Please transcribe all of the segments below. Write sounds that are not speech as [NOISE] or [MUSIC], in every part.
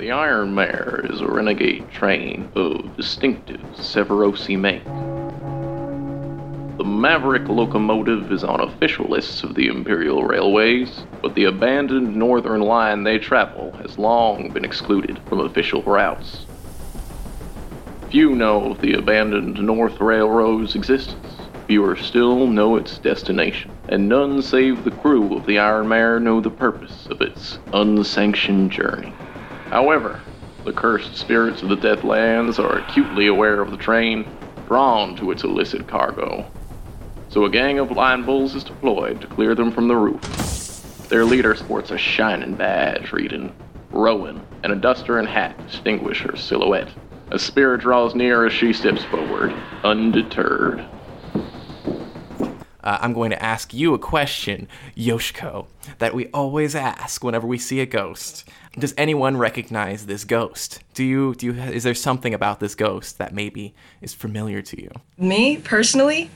The Iron Mare is a renegade train of distinctive Severosi make. The Maverick locomotive is on official lists of the Imperial Railways, but the abandoned northern line they travel has long been excluded from official routes. Few know of the abandoned North Railroad's existence. Fewer still know its destination, and none save the crew of the Iron Mare know the purpose of its unsanctioned journey. However, the cursed spirits of the Deathlands are acutely aware of the train, drawn to its illicit cargo. So a gang of line bulls is deployed to clear them from the roof. Their leader sports a shining badge reading Rowan, and a duster and hat distinguish her silhouette. A spirit draws near as she steps forward, undeterred. Uh, I'm going to ask you a question, Yoshiko, that we always ask whenever we see a ghost. Does anyone recognize this ghost? Do you do you is there something about this ghost that maybe is familiar to you? Me personally,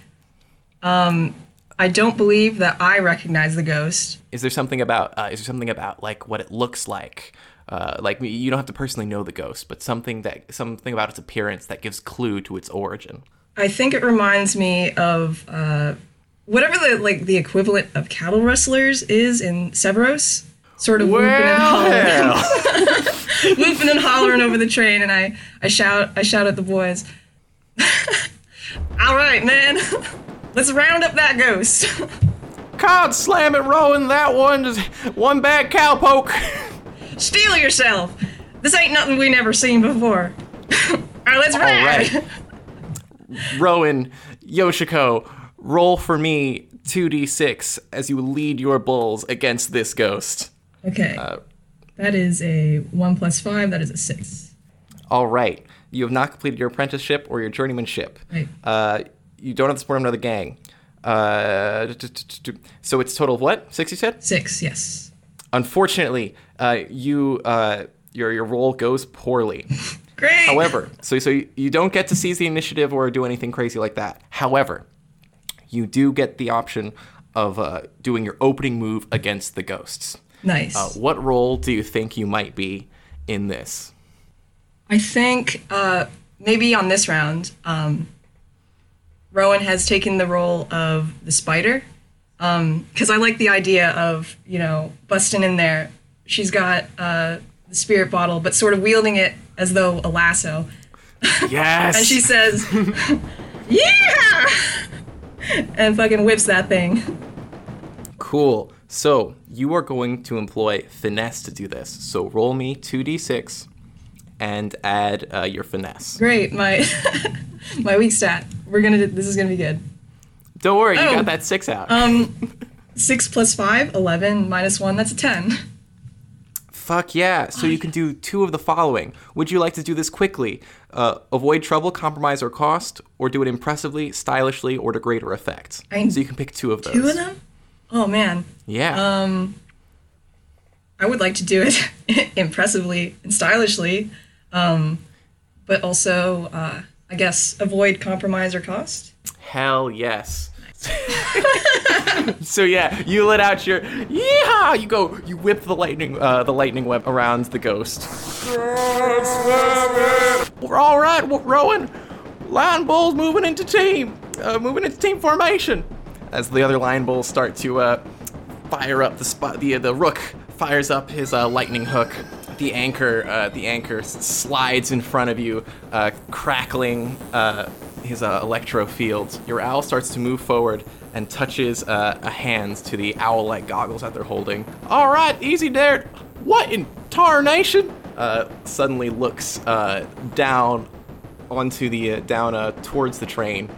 um, I don't believe that I recognize the ghost. Is there something about uh, is there something about like what it looks like? Uh, like you don't have to personally know the ghost, but something that something about its appearance that gives clue to its origin. I think it reminds me of uh, whatever the like the equivalent of cattle rustlers is in Severos. Sort of whooping and hollering, [LAUGHS] whooping and hollering over the train, and I, I shout I shout at the boys. [LAUGHS] All right, man, [LAUGHS] let's round up that ghost. God slam it, Rowan. That one just one bad cowpoke. Steel yourself. This ain't nothing we never seen before. All right, let's ride. right. Rowan, Yoshiko, roll for me 2d6 as you lead your bulls against this ghost. Okay. that is a one plus five. That is a six. All right. You have not completed your apprenticeship or your journeymanship. Right. Uh, you don't have the support of another gang. Uh, so it's total of what? Six, you said? Six. Yes. Unfortunately, uh, you uh, your your roll goes poorly. [LAUGHS] Great. However, so so you, you don't get to seize the initiative or do anything crazy like that. However, you do get the option of uh, doing your opening move against the ghosts. nice. Uh, what role do you think you might be in this? I think uh, maybe on this round, um, Rowan has taken the role of the spider. Because I like the idea of, you know, busting in there. She's got uh, the spirit bottle, but sort of wielding it as though a lasso. [LAUGHS] Yes. And she says, [LAUGHS] Yeah! [LAUGHS] And fucking whips that thing. Cool. So you are going to employ finesse to do this. So roll me two d6 and add uh, your finesse. Great, my [LAUGHS] my weak stat. We're gonna. do- This is gonna be good. Don't worry, you Oh. got that six out. um, [LAUGHS] Six plus five, 11, minus one, that's a 10. Fuck yeah. So you can do two of the following. Would you like to do this quickly? Uh, avoid trouble, compromise, or cost, or do it impressively, stylishly, or to greater effect? I- so you can pick two of those. Two of them? Oh man. Yeah. Um, I would like to do it [LAUGHS] impressively and stylishly, um, but also, uh, I guess, avoid compromise or cost. Hell yes. [LAUGHS] [LAUGHS] [LAUGHS] so yeah, you let out your yeah. You go. You whip the lightning, uh, the lightning web around the ghost. We're all right, we're Rowan. Line bulls moving into team, uh, moving into team formation. As the other line bulls start to uh, fire up the spot, the the rook fires up his uh, lightning hook. The anchor, uh, the anchor slides in front of you, uh, crackling uh, his uh, electro field. Your owl starts to move forward and touches uh, a hand to the owl-like goggles that they're holding. All right, easy there. What in tarnation? Uh, suddenly looks uh, down onto the uh, down uh, towards the train.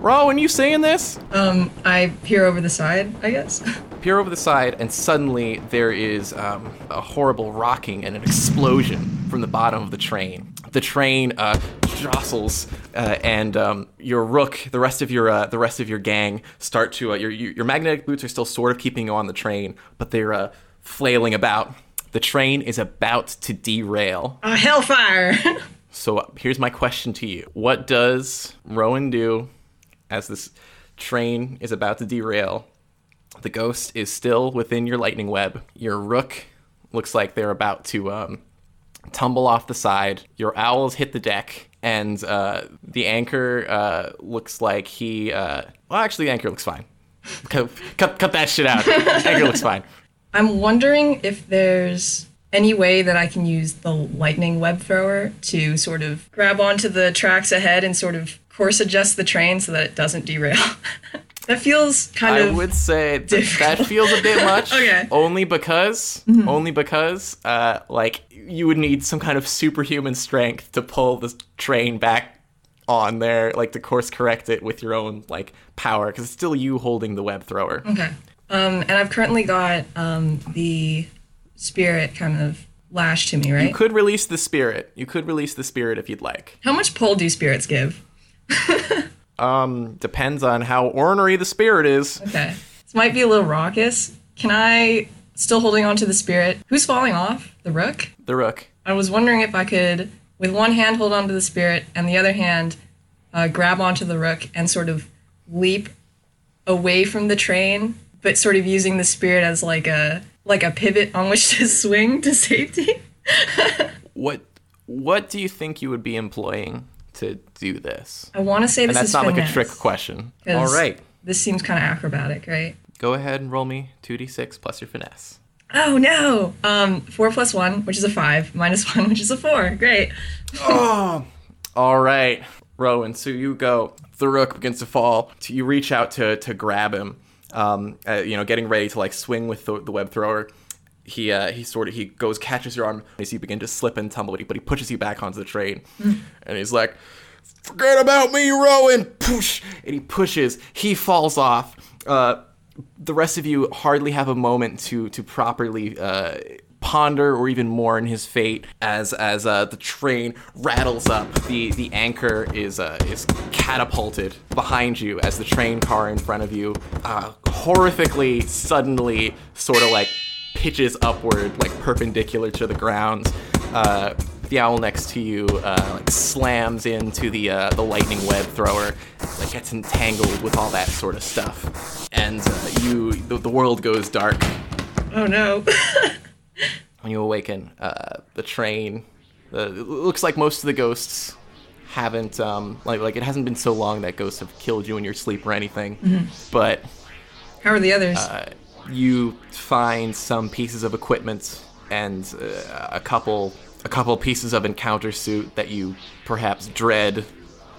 Rowan, you seeing this? Um, I peer over the side, I guess. [LAUGHS] peer over the side, and suddenly there is um, a horrible rocking and an explosion from the bottom of the train. The train uh, jostles, uh, and um, your rook, the rest of your uh, the rest of your gang, start to uh, your your magnetic boots are still sort of keeping you on the train, but they're uh, flailing about. The train is about to derail. Uh, hellfire! [LAUGHS] So uh, here's my question to you: What does Rowan do as this train is about to derail? The ghost is still within your lightning web. Your rook looks like they're about to um, tumble off the side. Your owls hit the deck, and uh, the anchor uh, looks like he. Uh, well, actually, the anchor looks fine. cut, cut, cut that shit out. [LAUGHS] anchor looks fine. I'm wondering if there's any way that I can use the lightning web thrower to sort of grab onto the tracks ahead and sort of course adjust the train so that it doesn't derail. [LAUGHS] that feels kind I of. I would say th- that feels a bit much. [LAUGHS] Okay. Only because, only because, uh, like you would need some kind of superhuman strength to pull the train back on there, like to course correct it with your own like power, because it's still you holding the web thrower. Okay. Um, and I've currently got um, the spirit kind of lashed to me, right? You could release the spirit. You could release the spirit if you'd like. How much pull do spirits give? [LAUGHS] Um, depends on how ornery the spirit is. Okay. This might be a little raucous. Can I, still holding on to the spirit, who's falling off? The rook? The rook. I was wondering if I could, with one hand, hold on to the spirit and the other hand, uh, grab onto the rook and sort of leap away from the train, but sort of using the spirit as like a like a pivot on which to [LAUGHS] swing to safety. What what do you think you would be employing to do this? I want to say this that's is not like a trick question. All right. This seems kind of acrobatic, right? Go ahead and roll me 2d6 plus your finesse. Oh no! Um, four plus one, which is a five, minus [LAUGHS] one, which is a four. Great. oh, All right, Rowan. So you go. The rook begins to fall. You reach out to to grab him. Um, uh, you know, getting ready to like swing with the, the web thrower. He uh, he sort of he goes catches your arm as you begin to slip and tumble, but he, but he pushes you back onto the train, and he's like, "Forget about me, Rowan!" Push, and he pushes. He falls off. Uh, the rest of you hardly have a moment to to properly uh, ponder or even mourn his fate as as uh, the train rattles up. The the anchor is uh, is catapulted behind you as the train car in front of you uh, horrifically suddenly sort of like pitches upward like perpendicular to the ground. The owl next to you uh, like slams into the uh, the lightning web thrower, like gets entangled with all that sort of stuff, and uh, you the, the world goes dark. Oh no. [LAUGHS] When you awaken, uh, the train, looks like most of the ghosts haven't um, like like it hasn't been so long that ghosts have killed you in your sleep or anything, but How are the others? uh, you find some pieces of equipment and uh, a couple a couple pieces of encounter suit that you perhaps dread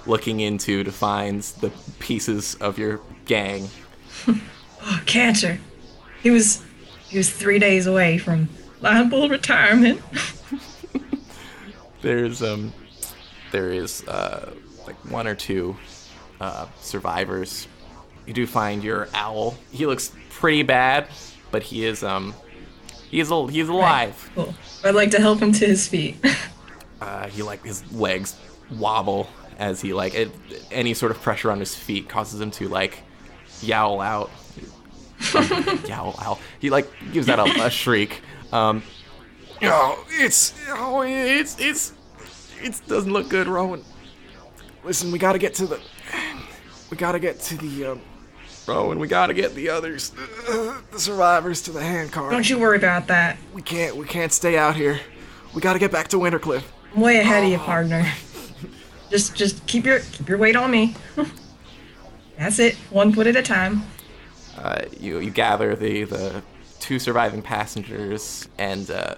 looking into to find the pieces of your gang. [LAUGHS] oh, cancer. He was he was three days away from lion liable retirement. [LAUGHS] There's um there is uh like one or two uh survivors. You do find your owl. He looks pretty bad, but he is um he is al- he is alive. Cool. I'd like to help him to his feet. [LAUGHS] uh, he like his legs wobble as he like it, any sort of pressure on his feet causes him to like yowl out [LAUGHS] yowl out he like gives that a, a shriek um oh it's oh it's it's it doesn't look good rowan listen we gotta get to the we gotta get to the um rowan we gotta get the others [SIGHS] the survivors to the handcar Don't you worry about that. we can't we can't stay out here we gotta get back to wintercliff I'm way ahead of you, partner. [LAUGHS] Just just keep your keep your weight on me. [LAUGHS] That's it. One foot at a time. uh, you you gather the the two surviving passengers and uh,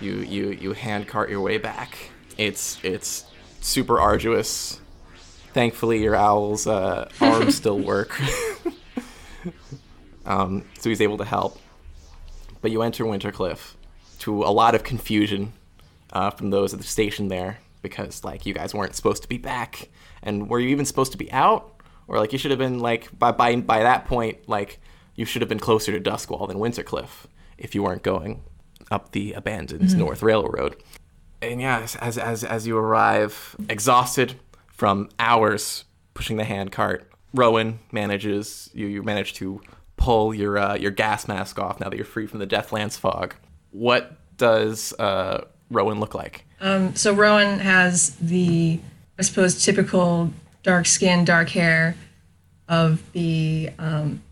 you you you handcart your way back. It's it's super arduous. Thankfully, your owl's uh, [LAUGHS] arms still work, [LAUGHS] um, so he's able to help. But you enter Wintercliff to a lot of confusion uh, from those at the station there because like you guys weren't supposed to be back, and were you even supposed to be out? Or like you should have been like by by by that point like you should have been closer to Duskwall than Wintercliff if you weren't going up the abandoned North Railroad. And yeah, as, as as as you arrive, exhausted from hours pushing the handcart, Rowan manages you you manage to pull your uh, your gas mask off now that you're free from the Deathlands fog. What does uh, Rowan look like? Um, so Rowan has the, I suppose, typical dark skin, dark hair of the um,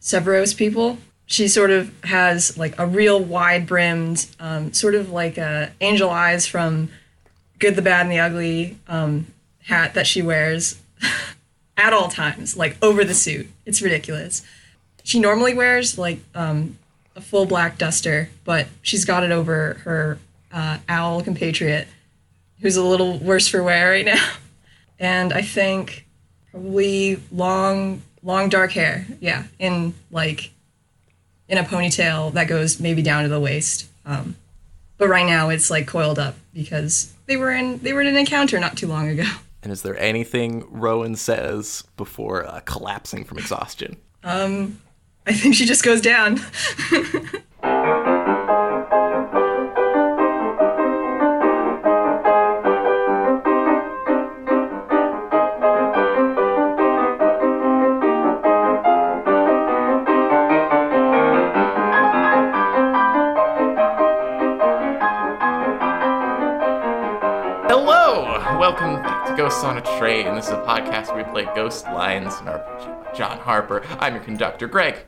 Severos people. she sort of has like a real wide brimmed, um, sort of like a angel eyes from Good, the Bad, and the Ugly um, hat that she wears [LAUGHS] at all times, like over the suit. It's ridiculous. She normally wears like um, a full black duster, but she's got it over her uh, owl compatriot, who's a little worse for wear right now. [LAUGHS] And I think probably long, long dark hair. Yeah, in like in a ponytail that goes maybe down to the waist. Um, but right now it's like coiled up because they were in they were in an encounter not too long ago. And is there anything Rowan says before uh, collapsing from exhaustion? Um, I think she just goes down. [LAUGHS] Ghosts on a Train. And this is a podcast where we play Ghost Lines and our John Harper. I'm your conductor, Greg.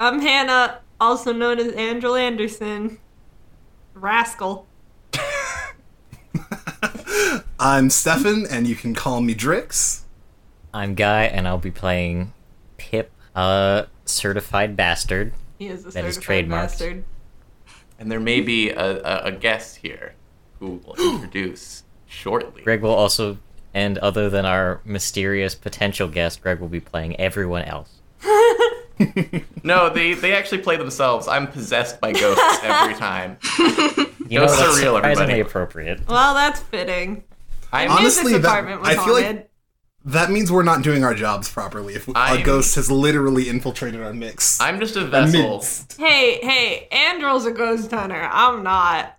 I'm Hannah, also known as Angela Anderson. Rascal. [LAUGHS] I'm Stefan, and you can call me Drix. I'm Guy, and I'll be playing Pip, a certified bastard. He is a That is certified trademarked. bastard. And there may be a, a, a guest here who will [GASPS] introduce shortly. Greg will also, and other than our mysterious potential guest, Greg will be playing everyone else. [LAUGHS] No, they, they actually play themselves. I'm possessed by ghosts every [LAUGHS] time. You Ghosts know, are that's real, surprisingly everybody. appropriate. Well, that's fitting. I'm, Honestly, Music that- was I feel like- haunted. That means we're not doing our jobs properly if I'm- a ghost has literally infiltrated our mix. I'm just a vessel. Amidst. Hey, hey, Andrel's a ghost hunter. I'm not.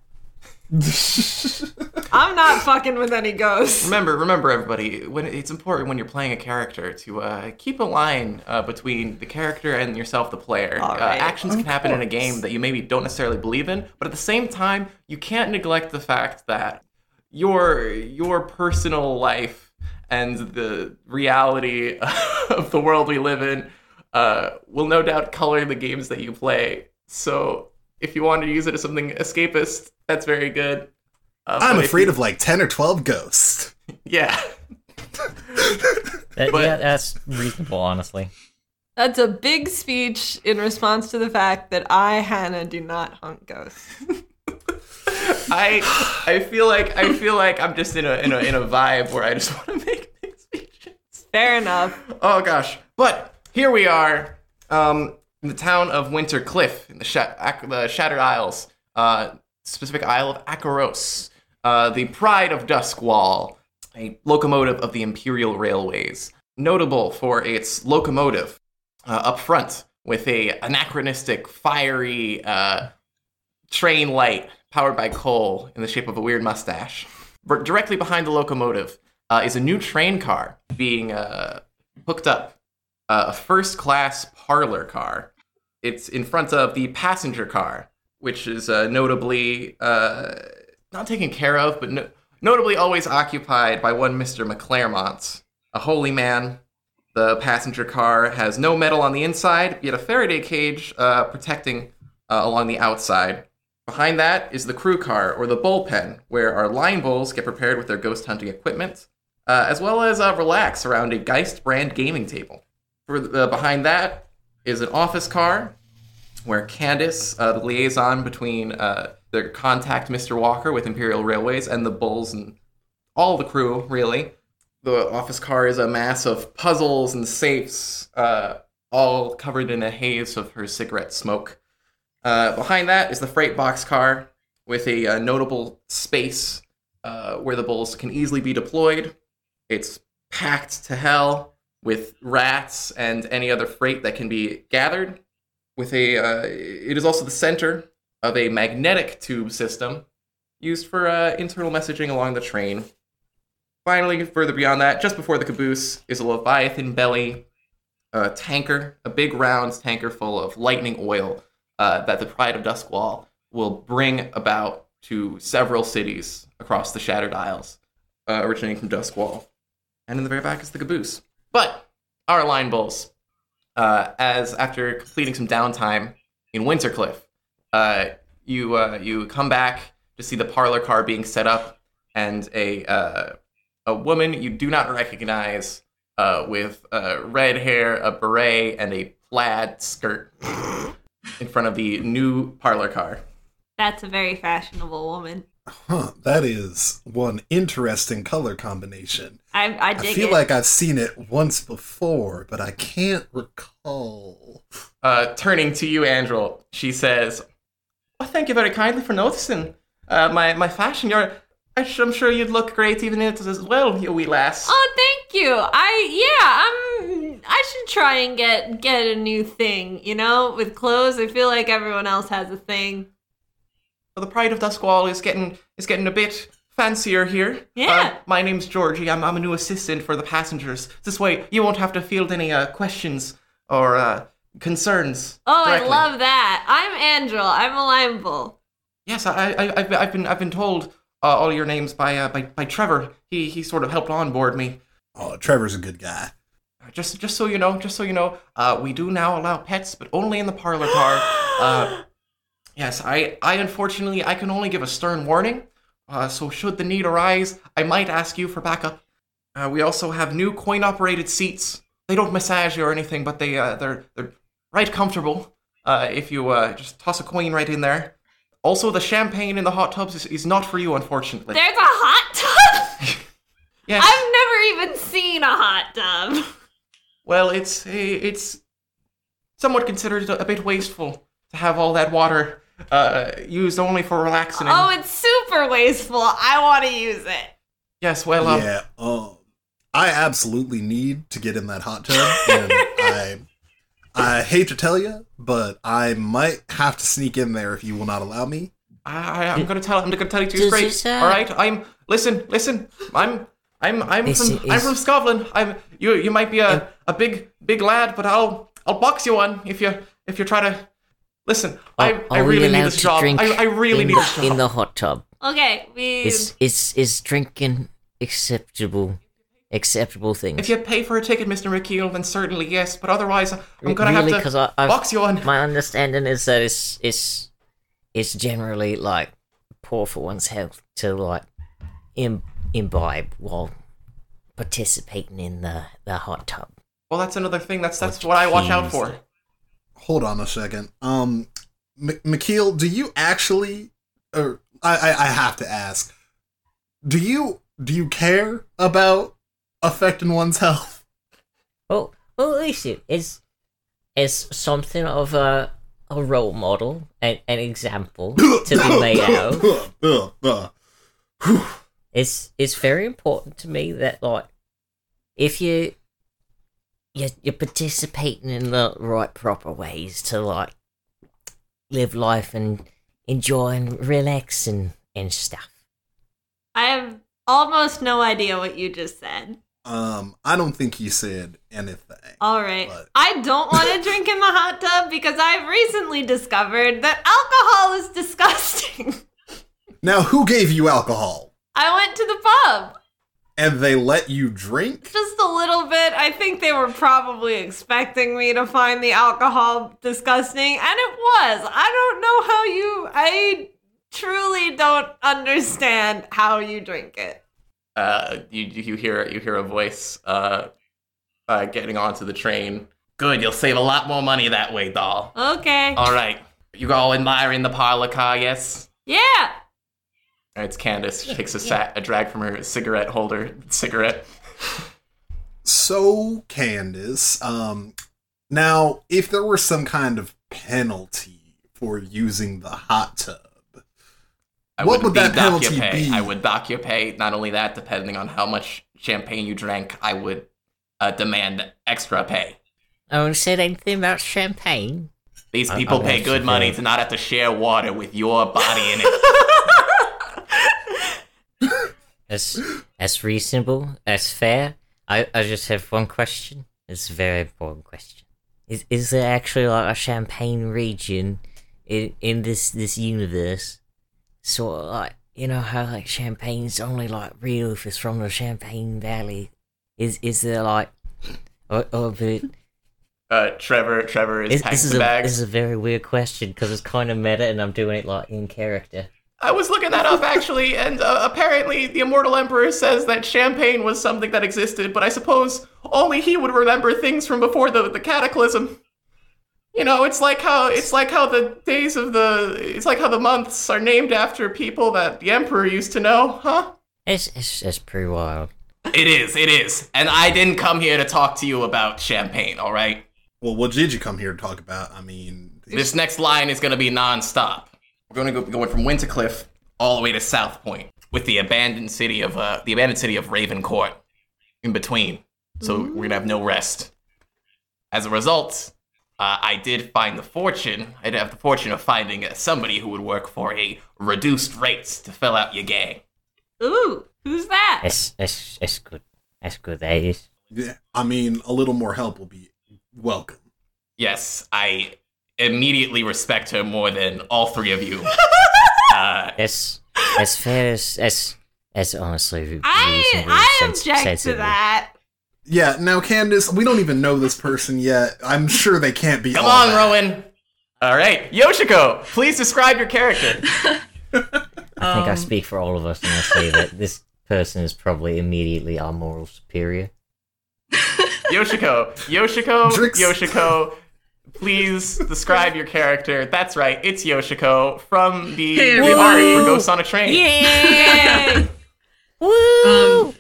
[LAUGHS] I'm not fucking with any ghosts. Remember, remember, everybody. When it's important when you're playing a character to uh, keep a line uh, between the character and yourself, the player. Uh, right. actions can happen in a game that you maybe don't necessarily believe in, but at the same time, you can't neglect the fact that your your personal life and the reality [LAUGHS] of the world we live in uh, will no doubt color the games that you play. So, if you want to use it as something escapist, that's very good. Uh, I'm afraid you- of like 10 or 12 ghosts. [LAUGHS] yeah. That- But- yeah, that's reasonable, honestly. That's a big speech in response to the fact that I, Hannah, do not hunt ghosts. [LAUGHS] I I feel like I feel like I'm just in a in a in a vibe where I just [LAUGHS] want to make big speeches. Fair enough. Oh gosh! But here we are, um, in the town of Winter Cliff in the, Sha- Ac- the Shattered Isles, uh, specific Isle of Akoros, uh, the pride of Duskwall, a locomotive of the Imperial Railways, notable for its locomotive uh, up front with a anachronistic, fiery uh, train light powered by coal in the shape of a weird mustache. But directly behind the locomotive uh, is a new train car being uh, hooked up, a first class parlor car. It's in front of the passenger car, which is uh, notably uh, not taken care of, but no- notably always occupied by one Mr. McClaremont, a holy man. The passenger car has no metal on the inside, yet a Faraday cage uh, protecting uh, along the outside. Behind that is the crew car, or the bullpen, where our line bulls get prepared with their ghost hunting equipment, uh, as well as uh, relax around a Geist brand gaming table. For the, behind that is an office car, where Candace, uh, the liaison between uh, their contact Mr. Walker with Imperial Railways and the bulls and all the crew, really. The office car is a mass of puzzles and safes, uh, all covered in a haze of her cigarette smoke. Uh, behind that is the freight box car with a uh, notable space uh, where the bulls can easily be deployed. It's packed to hell with rats and any other freight that can be gathered. With a, uh, it is also the center of a magnetic tube system used for uh, internal messaging along the train. Finally, further beyond that, just before the caboose is a Leviathan belly uh, tanker, a big round tanker full of lightning oil uh, that the Pride of Duskwall will bring about to several cities across the Shattered Isles, uh, originating from Duskwall. And in the very back is the caboose. But our line bulls, uh, as after completing some downtime in Wintercliff. Uh, you uh, you come back to see the parlor car being set up, and a uh, a woman you do not recognize uh, with uh, red hair, a beret, and a plaid skirt [LAUGHS] in front of the new parlor car. That's a very fashionable woman. Huh, that is one interesting color combination. I I I feel it. like I've seen it once before, but I can't recall. Uh, turning to you, Andrew, she says, well, "Thank you very kindly for noticing uh, my my fashion. You're, I sh- I'm sure you'd look great even in it as well, you wee lass." Oh, thank you. I yeah, I'm. I should try and get get a new thing. You know, with clothes, I feel like everyone else has a thing. Well, the Pride of Duskwall is getting is getting a bit fancier here. Yeah. Uh, my name's Georgie. I'm I'm a new assistant for the passengers. This way, you won't have to field any uh, questions or uh, concerns. Oh, directly. I love that. I'm Angel. I'm a line bull. Yes, I, I, I've, I've been, I've been told uh, all your names by, uh, by, by Trevor. He, he sort of helped onboard me. Oh, Trevor's a good guy. Just, just so you know, just so you know, uh, we do now allow pets, but only in the parlor car. [GASPS] Uh, yes, I, I unfortunately, I can only give a stern warning. Uh, so should the need arise, I might ask you for backup. Uh, we also have new coin-operated seats. They don't massage you or anything, but they, uh, they're, they're right comfortable. Uh, if you uh, just toss a coin right in there. Also, the champagne in the hot tubs is, is not for you, unfortunately. There's a hot tub. [LAUGHS] yes. I've never even seen a hot tub. Well, it's it's somewhat considered a bit wasteful to have all that water uh, used only for relaxing. Oh, it's super wasteful. I want to use it. yes, well, um, yeah, um, I absolutely need to get in that hot tub, and [LAUGHS] I, I hate to tell you, but I might have to sneak in there if you will not allow me. I, I, I'm gonna tell. I'm gonna tell you to Does straight. All right, I'm. Listen, listen. I'm. I'm. I'm This from. I'm from Scotland. I'm. You. You might be a, a big big lad, but I'll. I'll box you one if you if you try to. Listen, I, Are- I are really need allowed this to job. drink I, I really in, need this job. in the hot tub. Okay, we. Is is is drinking acceptable? Acceptable things. if you pay for a ticket, Mr. McKeel, then certainly yes. But otherwise, I'm gonna really, have to I I've, box you one. my understanding is that it's it's it's generally like poor for one's health to like Im- imbibe while participating in the the hot tub. Well, that's another thing. That's that's Or what I watch out teased. for. Hold on a second. Um, M- McKeel, do you actually, or I, I, I have to ask, do you do you care about affecting one's health? Well, well, listen, it's it's something of a a role model, an, an example to be made [COUGHS] out of. It's it's very important to me that like if you you're, you're participating in the right proper ways to like live life and enjoy and relax and, and stuff. I have almost no idea what you just said. Um, I don't think he said anything. All right. But- I don't want to drink in the hot tub because I've recently discovered that alcohol is disgusting. [LAUGHS] Now, who gave you alcohol? I went to the pub. And they let you drink? Just a little bit. I think they were probably expecting me to find the alcohol disgusting, and it was. I don't know how you. I truly don't understand how you drink it. Uh, you you hear you hear a voice uh, uh, getting onto the train. Good, you'll save a lot more money that way, doll. Okay. All right, you all admiring the parlor car, yes? Yeah. And it's Candace. She takes a sat a drag from her cigarette holder cigarette. So, Candace, um, now, if there were some kind of penalty for using the hot tub, I What would be that penalty pay. be? I would dock your pay. Not only that, depending on how much champagne you drank, I would uh, demand extra pay. I won't say anything about champagne. These people I pay good money to not have to share water with your body in it. [LAUGHS] That's that's reasonable. That's fair. I, I just have one question. It's a very important question. Is is there actually like a champagne region in in this this universe? Sort of like you know how like champagne's only like real if it's from the Champagne Valley. Is is there like or, or but Uh, Trevor, Trevor is This, is a bags. this is a very weird question because it's kind of meta, and I'm doing it like in character. I was looking that up actually, and uh, apparently the Immortal Emperor says that champagne was something that existed, but I suppose only he would remember things from before the, the cataclysm. You know, it's like how it's like how the days of the it's like how the months are named after people that the Emperor used to know, huh? It's it's, it's pretty wild. It is, it is. And I didn't come here to talk to you about champagne, all right? Well, what did you come here to talk about? I mean, This next line is going to be non-stop. We're going to go going from Wintercliff all the way to South Point with the abandoned city of uh, the abandoned city of Ravencourt in between. So we're going to have no rest. As a result, uh, I did find the fortune. I did have the fortune of finding uh, somebody who would work for a reduced rates to fill out your gang. Ooh, who's that? It's it's it's good. That's good. That is. yeah, I mean, a little more help will be welcome. Yes, I immediately respect her more than all three of you. [LAUGHS] uh, It's as fair as as as honestly re- I reasonably I sens- object to that. Yeah, now, Candace, we don't even know this person yet. I'm sure they can't be. Come all on, that. Rowan. All right, Yoshiko, please describe your character. [LAUGHS] I think I speak for all of us when I say that [LAUGHS] this person is probably immediately our moral superior. Yoshiko, Yoshiko, Drix. Yoshiko, please describe your character. That's right, it's Yoshiko from the, Hey, the art everybody. for Ghosts on a Train. Yay! [LAUGHS] Um,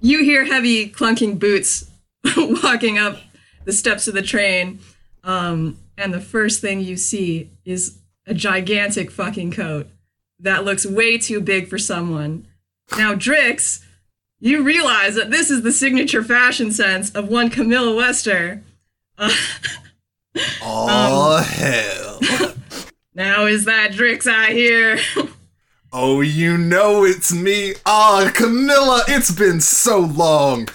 you hear heavy clunking boots [LAUGHS] walking up the steps of the train, um, and the first thing you see is a gigantic fucking coat that looks way too big for someone. Now, Drix, you realize that this is the signature fashion sense of one Camilla Wester. Uh, [LAUGHS] Oh hell! now, is that Drix I hear? oh, you know it's me. Ah, Camilla, it's been so long.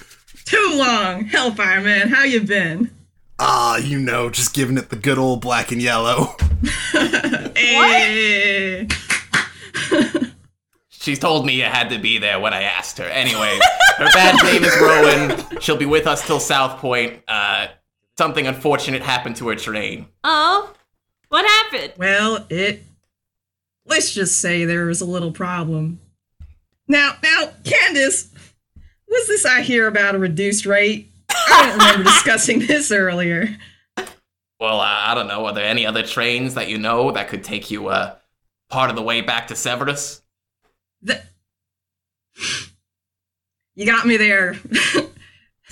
too long, Hellfire Man. How you been? Ah, you know, just giving it the good old black and yellow. [LAUGHS] Hey. She told me you had to be there when I asked her. Anyway, her bad name is Rowan. She'll be with us till South Point. Uh, something unfortunate happened to her train. Oh, what happened? Well, it. Let's just say there was a little problem. Now, now, Candace, was this I hear about a reduced rate? I don't remember [LAUGHS] discussing this earlier. Well, uh, I don't know. Are there any other trains that you know that could take you uh, part of the way back to Severos? The... [SIGHS] You got me there. [LAUGHS]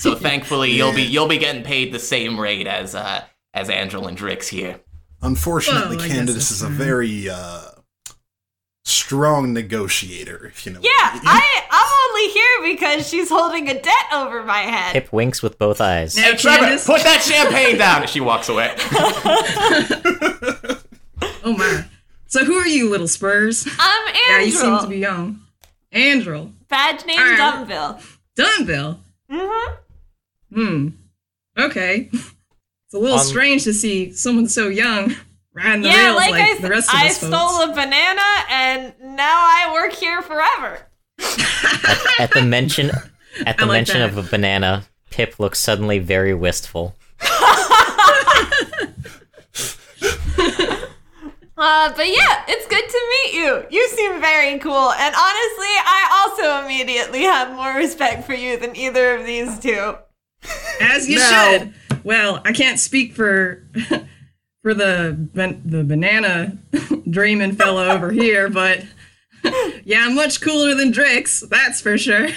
So thankfully, you'll be you'll be getting paid the same rate as uh, as Angel and Drix here. Unfortunately, Well, I Candace is a very uh, strong negotiator, if you know. what Yeah, I mean. I I'm only here because she's holding a debt over my head. Pip winks with both eyes. Now, Hey, Trevor, Candace- put that champagne [LAUGHS] down. And she walks away. [LAUGHS] Oh my. So who are you, little Spurs? I'm Andrew. Yeah, you seem to be young. Andrel. Badge name Alright. Dumville. Dunville. Mm-hmm. Hmm. Okay. It's a little Um, strange to see someone so young riding the Yeah, rails like, like, I, the rest of I us stole folks. a banana and now I work here forever. At the mention [LAUGHS] at the like mention that. of a banana, Pip looks suddenly very wistful. [LAUGHS] Uh, but yeah, it's good to meet you. You seem very cool, and honestly, I also immediately have more respect for you than either of these two. As you Now- should. Well, I can't speak for [LAUGHS] for the the banana [LAUGHS] dreaming fella over here, but [LAUGHS] yeah, I'm much cooler than Drix, that's for sure.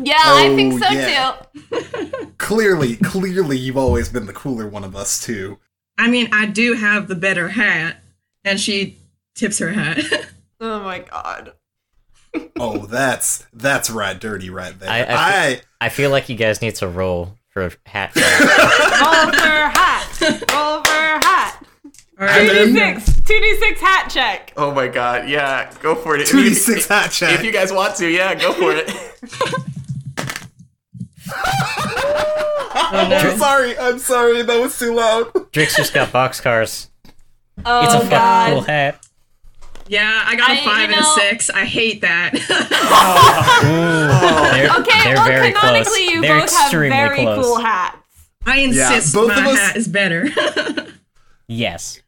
Yeah, I think Oh, so yeah. too. Clearly, clearly, you've always been the cooler one of us too. I mean, I do have the better hat, and she tips her hat. Oh my god. Oh, that's that's right, dirty right there. I- I I, I feel like you guys need to roll for a hat. [LAUGHS] Roll for hat. Roll for hat. All right, And then- 2d6. 2d6 hat check. Oh my god, yeah, go for it. If two you- d six hat check. If you guys want to, yeah, go for it. [LAUGHS] Oh, I'm [LAUGHS] sorry, I'm sorry, that was too loud. Drix just got boxcars. Oh It's a god. cool hat. Yeah, I got a I- you five and a six. I hate that. They're, [LAUGHS] oh. Okay, they're well, very canonically, close. you they're both have very close. cool hats. I insist both my of us- hat is better. [LAUGHS] Yes,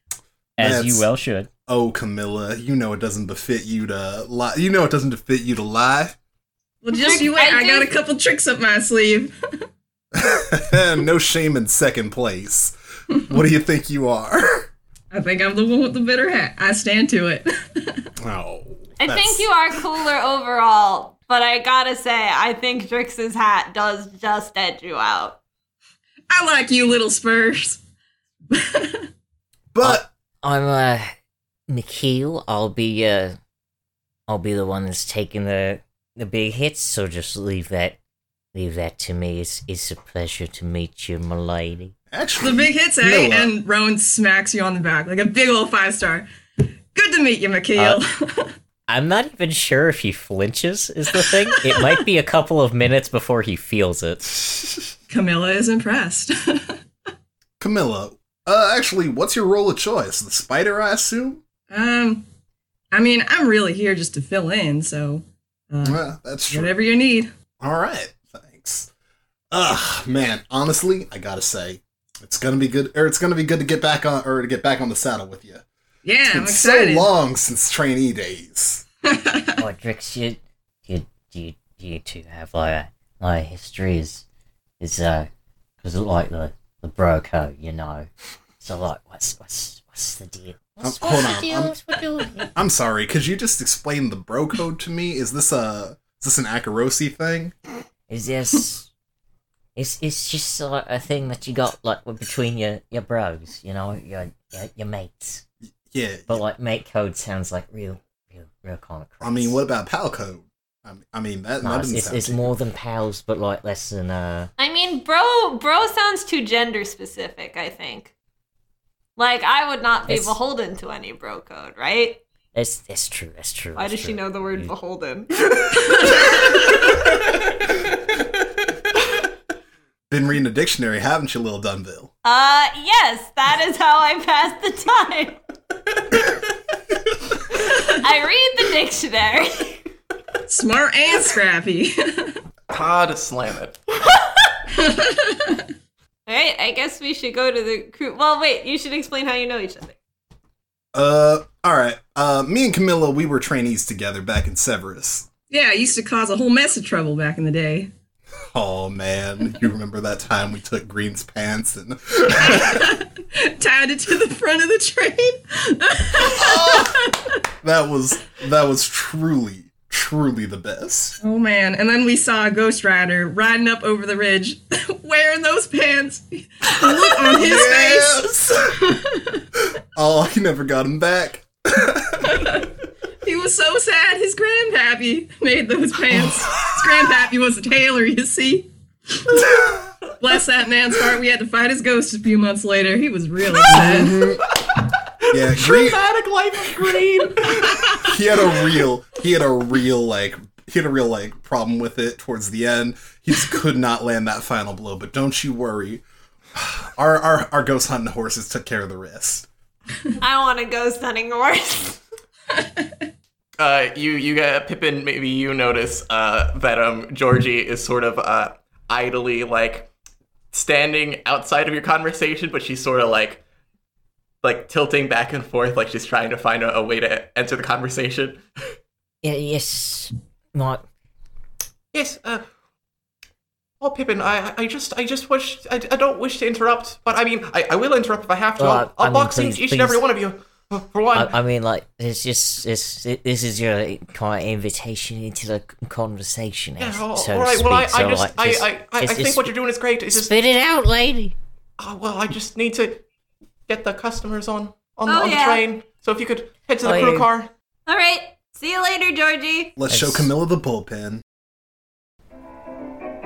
as you well should. Oh, Camilla, you know it doesn't befit you to lie. You know it doesn't befit you to lie. well, just you wait. I I, got a couple tricks up my sleeve. [LAUGHS] no shame in second place. What do you think you are? I think I'm the one with the better hat. I stand to it. [LAUGHS] Oh, I that's- think you are cooler overall, but I gotta say, I think Drix's hat does just edge you out. I like you, little Spurs. But I'm uh Nikhil. I'll be uh I'll be the one that's taking the the big hits, so just leave that leave that to me. It's it's a pleasure to meet you, my lady. Actually, The big hits, eh? Camilla, And Rowan smacks you on the back like a big old five star. Good to meet you, Mikhail. [LAUGHS] I'm not even sure if he flinches is the thing. it might be a couple of minutes before he feels it. [LAUGHS] Camilla is impressed. [LAUGHS] Camilla. Uh, actually, what's your role of choice? The spider, I assume. um, I mean, I'm really here just to fill in, so uh, Uh, that's true. whatever you need. All right, thanks. Ugh, man. Honestly, I gotta say, it's gonna be good, or it's gonna be good to get back on, or to get back on the saddle with you. Yeah, I'm it's so long since trainee days. [LAUGHS] oh, Drix, you, you, you, you two have like a, like a history is, is uh, cause like the the bro code, you know. So like, what's what's what's the deal? What's, Um, what's hold the on, deal? I'm- What's the deal? I'm sorry. Could you just explain the bro code to me? Is this a is this an Akorosi thing? Is this? It's it's just like a thing that you got like between your your bros, you know, your your, your mates. Yeah. But like mate code sounds like real, real, real kind of. I mean, what about pal code? I mean, I that, No, that it's, doesn't it's, it's more than pals, but like less than uh. I mean, bro, bro sounds too gender specific. I think. Like, I would not be It's- beholden to any bro code, right? It's it's true. That's true. Why that's does she know the word beholden? [LAUGHS] [LAUGHS] Been reading a dictionary, haven't you, Lil Dunville? Uh, yes, that is how I pass the time. [LAUGHS] I read the dictionary. Smart and scrappy. Hard to slam it. [LAUGHS] Alright, I guess we should go to the crew. Well, wait, you should explain how you know each other. Uh, all right. Uh, me and Camilla, we were trainees together back in Severos. yeah, I used to cause a whole mess of trouble back in the day. [LAUGHS] Oh man, you remember that time we took Green's pants and [LAUGHS] Tied it to the front of the train. [LAUGHS] that was that was truly truly the best. Oh man! And then we saw a Ghost Rider riding up over the ridge, wearing those pants. The look on his face. Oh, he never got him back. He was so sad. His grandpappy made those pants. His grandpappy was a tailor, you see. Bless that man's heart. We had to fight his ghost a few months later. He was real upset. Yeah, Green. Dramatic life of green. He had a real. He had a real like. He had a real like problem with it towards the end. He just could not land that final blow. But don't you worry. Our our our ghost hunting horses took care of the rest. I want a ghost hunting horse. [LAUGHS] uh, you you get Pippin. Maybe you notice uh, that um Georgie is sort of uh idly like standing outside of your conversation, but she's sort of like like tilting back and forth, like she's trying to find a, a way to enter the conversation. Yeah, yes, my Yes. Uh, oh, Pippin, I I just I just wish I, I don't wish to interrupt, but I mean I, I will interrupt if I have to. Well, I'll, I I'll mean, box each, please- and every one of you. For one. I, I mean, like, it's just it's, this is your kind of invitation into the conversation, yeah, all, so all to speak. Well, I, so, just, like, I, just I, I, I it's- think it's- what you're doing is great. It's just spit it out, lady. Oh, well, I just need to get the customers on on, the, Oh, on the train. So if you could head to the Oh, crew yeah. car. All right, see you later, Georgie. Let's show Camilla the bullpen.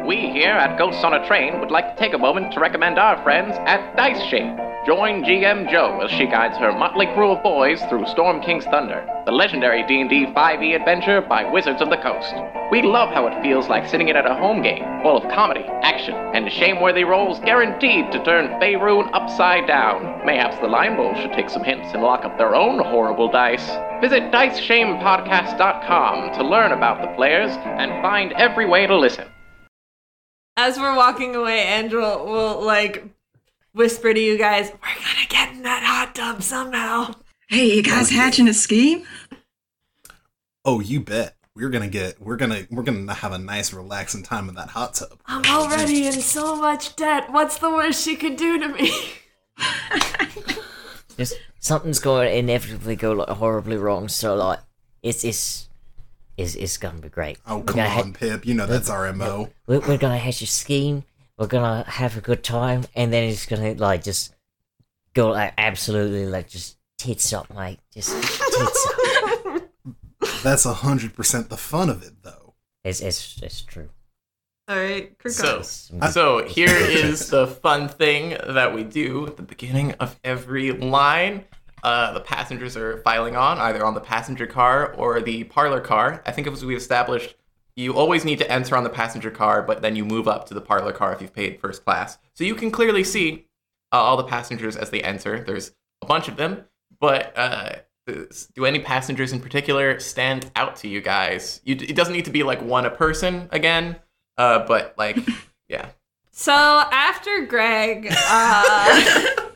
We here at Ghosts on a Train would like to take a moment to recommend our friends at Dice Shame. Join GM Joe as she guides her motley crew of boys through Storm King's Thunder, the legendary D&D 5e adventure by Wizards of the Coast. We love how it feels like sitting in at a home game, full of comedy, action, and shame-worthy rolls guaranteed to turn Faerun upside down. Mayhaps the Line Bull should take some hints and lock up their own horrible dice. Visit DiceShamePodcast.com to learn about the players and find every way to listen. as we're walking away, Angela will like whisper to you guys, "We're gonna get in that hot tub somehow." Hey, you guys hatching a scheme? Oh, you bet. We're gonna get. We're gonna. We're gonna have a nice, relaxing time in that hot tub. I'm already in so much debt. What's the worst she could do to me? [LAUGHS] Just something's going to inevitably go like horribly wrong. So like, it's it's it's, it's gonna be great. Oh, We're come gonna ha- on, Pip. You know that's our mo. we're, we're gonna hatch a scheme. We're gonna have a good time, and then it's gonna like just go like absolutely like just tits up, mate. Just tits up. [LAUGHS] That's a hundred percent the fun of it, though. It's it's it's true. All right, So, so here [LAUGHS] is the fun thing that we do at the beginning of every line. Uh, the passengers are filing on, either on the passenger car or the parlor car. I think as we established, you always need to enter on the passenger car, but then you move up to the parlor car if you've paid first class. So you can clearly see uh, all the passengers as they enter. There's a bunch of them, but uh, do any passengers in particular stand out to you guys? You, it doesn't need to be like one a person again, uh, but like, [LAUGHS] yeah. So after Greg, uh, [LAUGHS]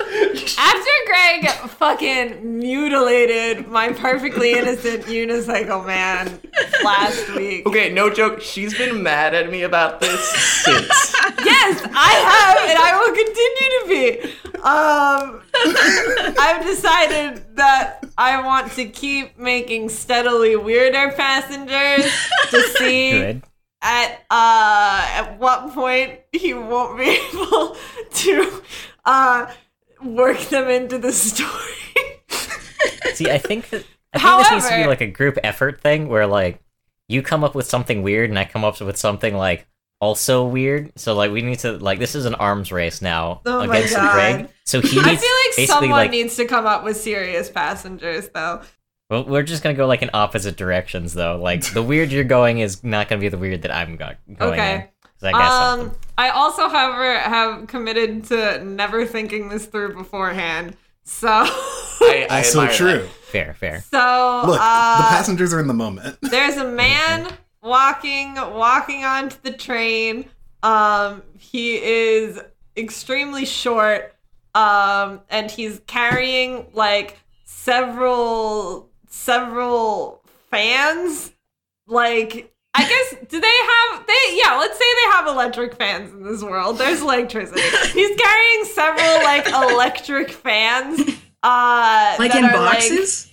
after Greg fucking mutilated my perfectly innocent unicycle man last week. Okay, no joke. She's been mad at me about this since. [LAUGHS] Yes, I have, and I will continue to be. Um, I've decided that I want to keep making steadily weirder passengers to see Good. at uh at what point he won't be [LAUGHS] able to uh work them into the story. See, I think that I think this needs to be like a group effort thing where like you come up with something weird and I come up with something like also weird. So like we need to like this is an arms race now Oh against Greg. So he needs I feel like basically someone like needs to come up with serious passengers though. well, we're just gonna go like in opposite directions though. Like the weird you're going is not gonna be the weird that I'm go- going. Okay. in. 'Cause I guess Um. I also, however, have committed to never thinking this through beforehand. So, I, [LAUGHS] I Also admire true. that. fair, fair. so Look, uh, the passengers are in the moment. [LAUGHS] there's a man walking walking onto the train. Um, he is extremely short. Um, and he's carrying like several several fans. Like I guess do they have they yeah, let's say they have electric fans in this world. There's electricity. He's carrying several like electric fans. Uh Like in are, boxes?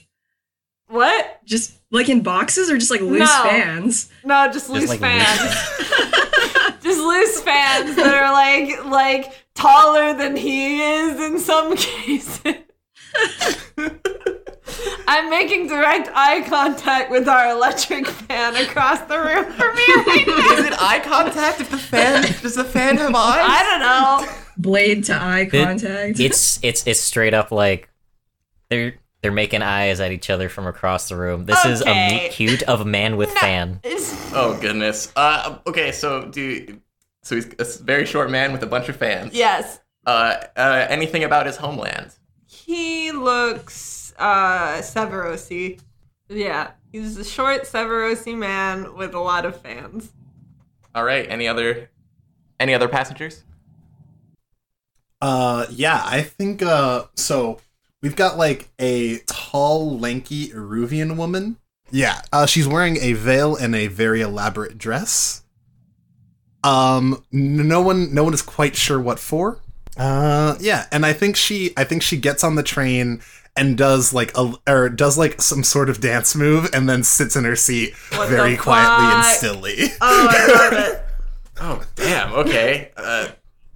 what? Just like in boxes or just like loose No. fans? No, just loose like fans. [LAUGHS] just loose fans that are like like taller than he is in some [LAUGHS] cases. [LAUGHS] I'm making direct eye contact with our electric fan across the room [LAUGHS] from me right [LAUGHS] now. Is it eye contact if the fan does the fan have eyes? I don't know. Blade to eye It- contact. It's it's it's straight up like they're they're making eyes at each other from across the room. This is a Okay. meet cute of a man with [LAUGHS] fan. Oh goodness. Uh, okay, so do so he's a very short man with a bunch of fans. yes. Uh, uh, anything about his homeland? He looks uh Severosi. Yeah. He's a short Severosi man with a lot of fans. All right. Any other any other passengers? Uh, yeah, I think uh, so. We've got like a tall, lanky Iruvian woman. Yeah, uh, she's wearing a veil and a very elaborate dress. Um, no one, no one is quite sure what for. Uh, yeah, and I think she, I think she gets on the train and does like a, or does like some sort of dance move, and then sits in her seat What very the quietly and fuck? stilly. Oh, I love it. [LAUGHS] Oh damn. Okay. Uh,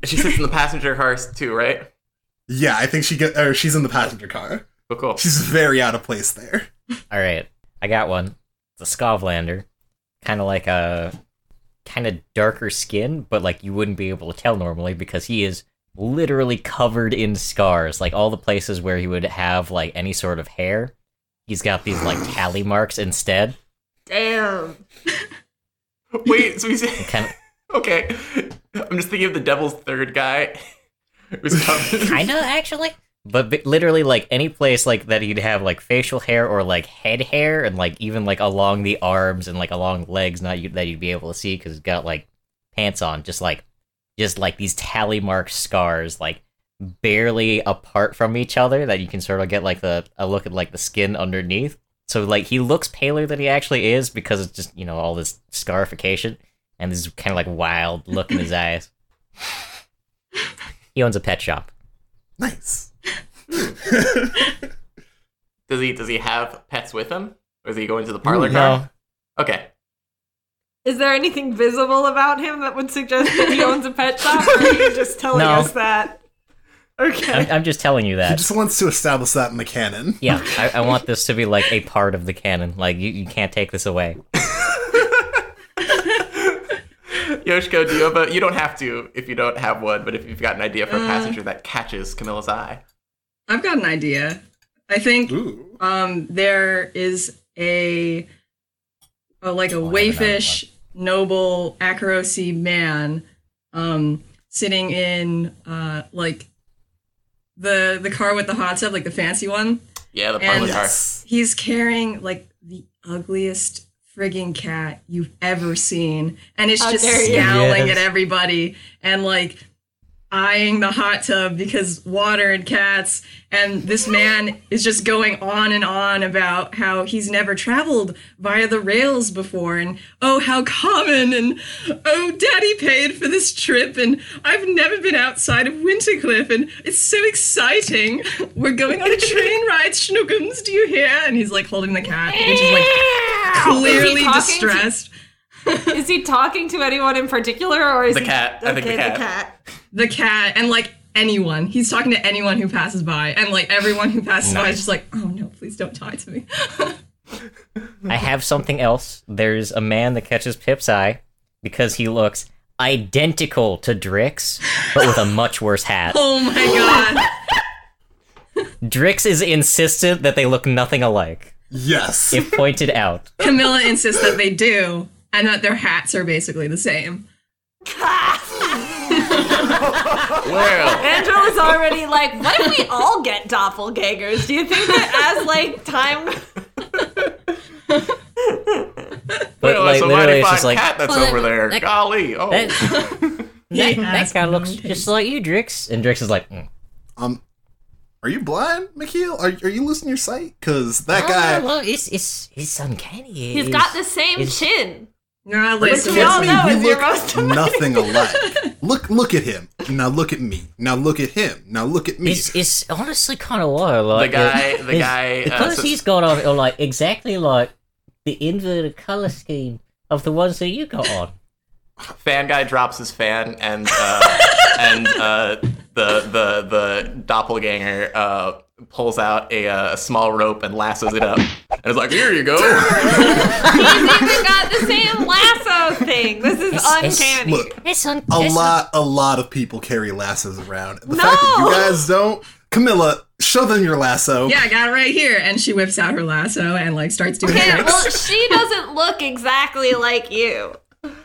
she sits in the passenger car too, right? yeah, I think she get, or she's in the passenger car. Cool. Cool. She's very out of place there. All right, I got one. It's a Skovlander, kind of like a kind of darker skin, but like you wouldn't be able to tell normally because he is literally covered in scars. Like all the places where he would have like any sort of hair, he's got these like [SIGHS] tally marks instead. Damn. [LAUGHS] Wait. So he's [LAUGHS] Kind of, [LAUGHS] okay. I'm just thinking of the Devil's Third guy. Who's kind of actually. But bi- literally, like any place like that, he'd have like facial hair or like head hair, and like even like along the arms and like along legs, not you, that you'd be able to see because he's got like pants on, just like just like these tally mark scars, like barely apart from each other, that you can sort of get like the a look at like the skin underneath. So like he looks paler than he actually is because it's just you know all this scarification and this kind of like wild look in his [LAUGHS] eyes. He owns a pet shop. Nice. [LAUGHS] Does he does he have pets with him, or is he going to the mm, parlor No. car? Okay. Is there anything visible about him that would suggest that he [LAUGHS] owns a pet shop, or are you just telling No. us that? Okay. I'm, I'm just telling you that. He that. just wants to establish that in the canon. Yeah, I, I want [LAUGHS] this to be like a part of the canon. Like you, you can't take this away. [LAUGHS] Yoshiko, do you have a? You don't have to if you don't have one, but if you've got an idea for a Uh. passenger that catches Camilla's eye, I've got an idea. I think Ooh. um, there is a, a like a Oh, I wayfish noble Akorosi man um, sitting in uh, like the the car with the hot tub, like the fancy one. yeah, the parlor And- car. He's carrying like the ugliest frigging cat you've ever seen, and it's How just dare scowling Yes. at everybody and like eyeing the hot tub because water and cats. And this man is just going on and on about how he's never traveled via the rails before, and oh, how common, and oh, daddy paid for this trip, and I've never been outside of Wintercliff, and it's so exciting. We're going on a train [LAUGHS] ride, Schnookums, do you hear? And he's like holding the cat, which is like clearly talking to- distressed. Is he talking to anyone in particular, or is The he cat. I think the okay, cat. The cat and like anyone. He's talking to anyone who passes by, and like everyone who passes by is just like, oh no, please don't talk to me. [LAUGHS] I have something else. There's a man that catches Pip's eye because he looks identical to Drix, but with a much worse hat. [LAUGHS] oh my god. [LAUGHS] Drix is insistent that they look nothing alike, Yes. if pointed out. Camilla insists that they do, and that their hats are basically the same. Ah! [LAUGHS] Well, Angela's already like, what if we all get doppelgangers? Do you think that as like time [LAUGHS] But well, like it's a literally, mighty it's fine just like cat that's "Well, over that- there. That, Golly, oh, that, [LAUGHS] that, that guy looks just like you, Drix. And Drix is like, mm. Um, are you blind, Mikhail? Are, are you losing your sight? Because that "Oh, guy. no, well, it's it's it's uncanny. he's It's- got the same it's- chin? No, Which we all know we is your look most [LAUGHS] nothing alike. [LAUGHS] Look, look at him. Now look at me. Now look at him. Now look at me. It's it's honestly kind of wild. Like the guy, it- the guy. because Uh, so- he's got on are like exactly like the inverted color scheme of the ones that you got on. fan guy drops his fan and uh, [LAUGHS] and uh, the the the doppelganger uh, pulls out a, uh, small rope and lassos it up and is like, "Here you go." [LAUGHS] He's even got the same lasso thing. This is It's- it's- uncanny. Look, It's un- a it's lot, a lot of people carry lassos around. The fact that No! you guys don't, Camilla, show them your lasso. yeah, I got it right here. And she whips out her lasso and like starts doing Yeah, tricks. well, [LAUGHS] she doesn't look exactly like you.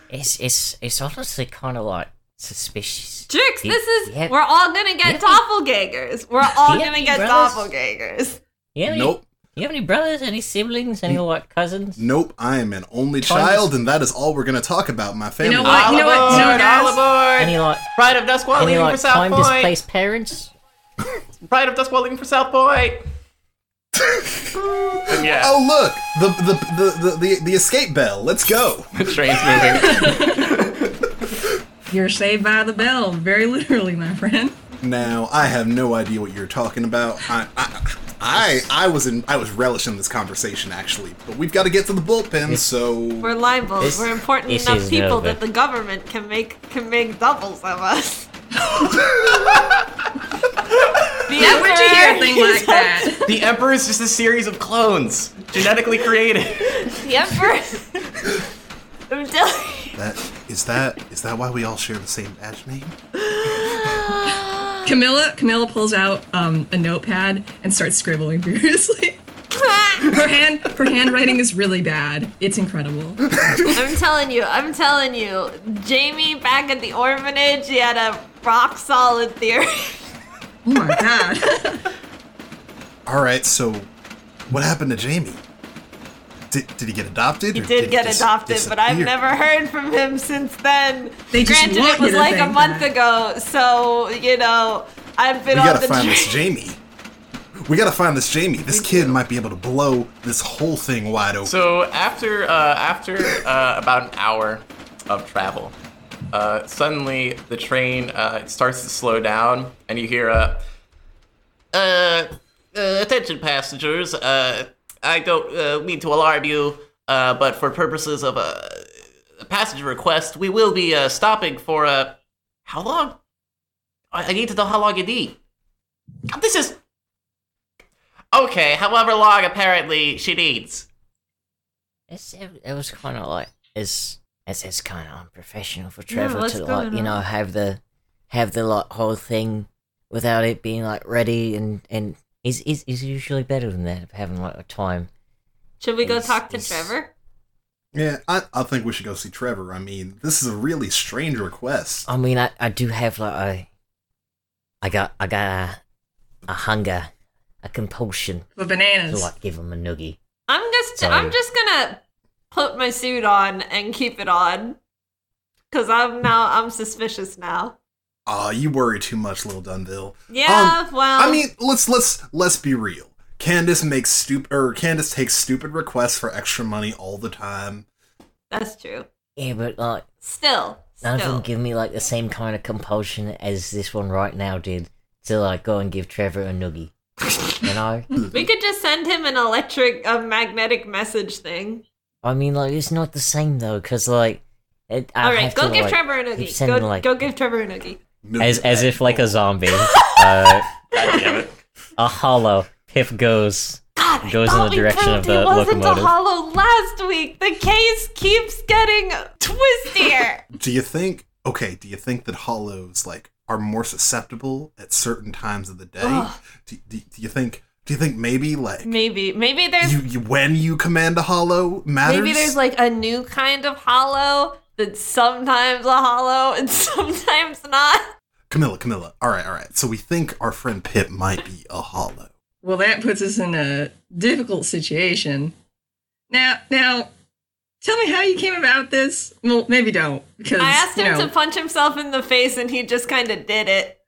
It's it's it's honestly kind of like suspicious. Drix, You- this is. you have- we're all gonna get you doppelgangers. We're all gonna get brothers? doppelgangers. You have any, Nope, You have any brothers? Any siblings? Any like cousins? nope. I am an only Time child, and that is all we're gonna talk about. My family. You know what? all You know what? aboard! You know what, all aboard! Any like Pride of Duskwall any leaving for like South time Point. displaced parents? [LAUGHS] Pride of Duskwall leaving for South Point. [LAUGHS] yeah, Oh look, the the, the the the the escape bell. Let's go. the train's moving. [LAUGHS] You're saved by the bell, very literally, my friend. Now I have no idea what you're talking about. I I I, I was in I was relishing this conversation actually, but we've got to get to the bullpen. So We're libels. This- We're important enough people relevant. that the government can make can make doubles of us. [LAUGHS] the Yeah, where'd you hear a thing Emperor- like that? the Emperor is just a series of clones, genetically created. The Emperor. [LAUGHS] I'm telling you. That is that is that why we all share the same badge name? [LAUGHS] Camilla Camilla pulls out um, a notepad and starts scribbling [LAUGHS] furiously. Her hand her handwriting is really bad. It's incredible. I'm telling you, I'm telling you, Jamie back at the orphanage, he had a rock solid theory. Oh my god. All right, so what happened to Jamie? Did, did he get adopted? He or did get dis- adopted, but I've never heard from him since then. They Granted, it was like a month that. ago, so you know I've been We on gotta the find train. this [LAUGHS] Jamie. We gotta find this Jamie. This kid might be able to blow this whole thing wide open. So after uh, after uh, about an hour of travel, uh, suddenly the train uh, starts to slow down, and you hear a. Uh, uh, attention passengers. Uh, I don't uh, mean to alarm you, uh, but for purposes of a, a passenger request, we will be uh, stopping for uh, how long? I, I need to know how long you need. This is okay. However long apparently she needs. It's, it, it was kind of like it's it's, it's kind of unprofessional for Trevor what's to like going you know have the have the like whole thing without it being like ready and and he's he's, he's usually better than that of having like a time. Should we go It's- talk to it's- Trevor? yeah, I, I think we should go see Trevor. I mean, this is a really strange request. I mean, I, I do have like a I got I got a, a hunger, a compulsion For to bananas. like give him a noogie. I'm just Sorry. I'm just gonna put my suit on and keep it on. Cause I'm now I'm suspicious now. Aw, you worry too much, little Dunville. Yeah, um, well I mean, let's let's let's be real. Candace makes stupid or Candace takes stupid requests for extra money all the time. that's true. Yeah, but like Still. none of them give me like the same kind of compulsion as this one right now did to like go and give Trevor a noogie. you know? [LAUGHS] we could just send him an electric a magnetic message thing. I mean, like it's not the same though, because like, it, Alright, go to, give like, Trevor a keep noogie. sending, Go like- go give Trevor a noogie. As as if like a zombie. [LAUGHS] uh, damn it. a hollow. Pip goes God, goes in the direction of proved the it wasn't locomotive. a hollow last week. The case keeps getting twistier. Do you think? Okay, do you think that hollows like are more susceptible at certain times of the day? Do, do, do you think? Do you think maybe like maybe maybe there's you, you when you command a hollow matters? maybe there's like a new kind of hollow that's sometimes a hollow and [LAUGHS] sometimes not. Camilla, Camilla. All right, all right. So we think our friend Pip might be a hollow. Well, that puts us in a difficult situation. Now, now, tell me how you came about this. Well, maybe don't, because I asked you him know- to punch himself in the face and he just kind of did it.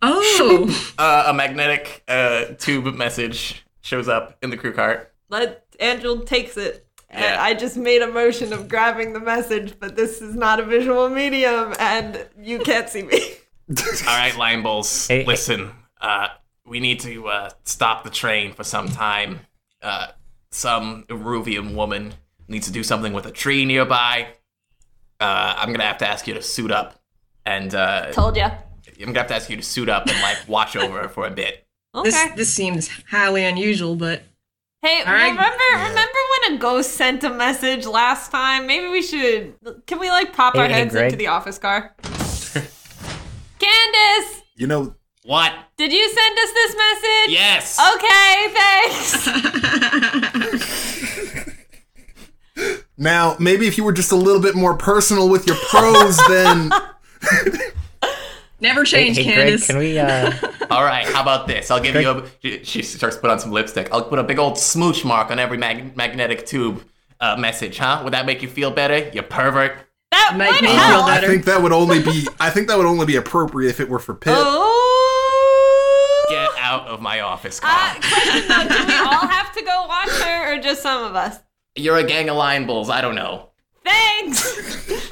Oh, [LAUGHS] Uh, a magnetic uh, tube message shows up in the crew cart. Let Angel takes it. And Yeah. I just made a motion of grabbing the message, but this is not a visual medium and you can't see me. [LAUGHS] All right, Line Bulls, Hey, hey. listen. Uh, we need to uh, stop the train for some time. Uh, some Iruvian woman needs to do something with a tree nearby. Uh, I'm gonna have to ask you to suit up, and uh, Told ya. I'm gonna have to ask you to suit up and like watch over her for a bit. [LAUGHS] Okay. this this seems highly unusual, but Hey, All right. remember Yeah. remember when a ghost sent a message last time? Maybe we should can we like pop our Hey, hey, heads Greg. into the office car? [LAUGHS] Candace, You know, What? did you send us this message? Yes. Okay, thanks. [LAUGHS] now maybe if you were just a little bit more personal with your prose, then [LAUGHS] never Hey, change, hey Greg, Candace. can we uh [LAUGHS] All right. How about this? I'll give you a. She, she starts to put on some lipstick. I'll put a big old smooch mark on every mag- magnetic tube uh, message. Huh? Would that make you feel better? You pervert. That Make would me feel help. I think that would only be I think that would only be appropriate if it were for Pip. Oh. Get out of my office, Carl. Uh, question though, do we all have to go watch her or just some of us? You're a gang of line bulls. I don't know. Thanks. [LAUGHS]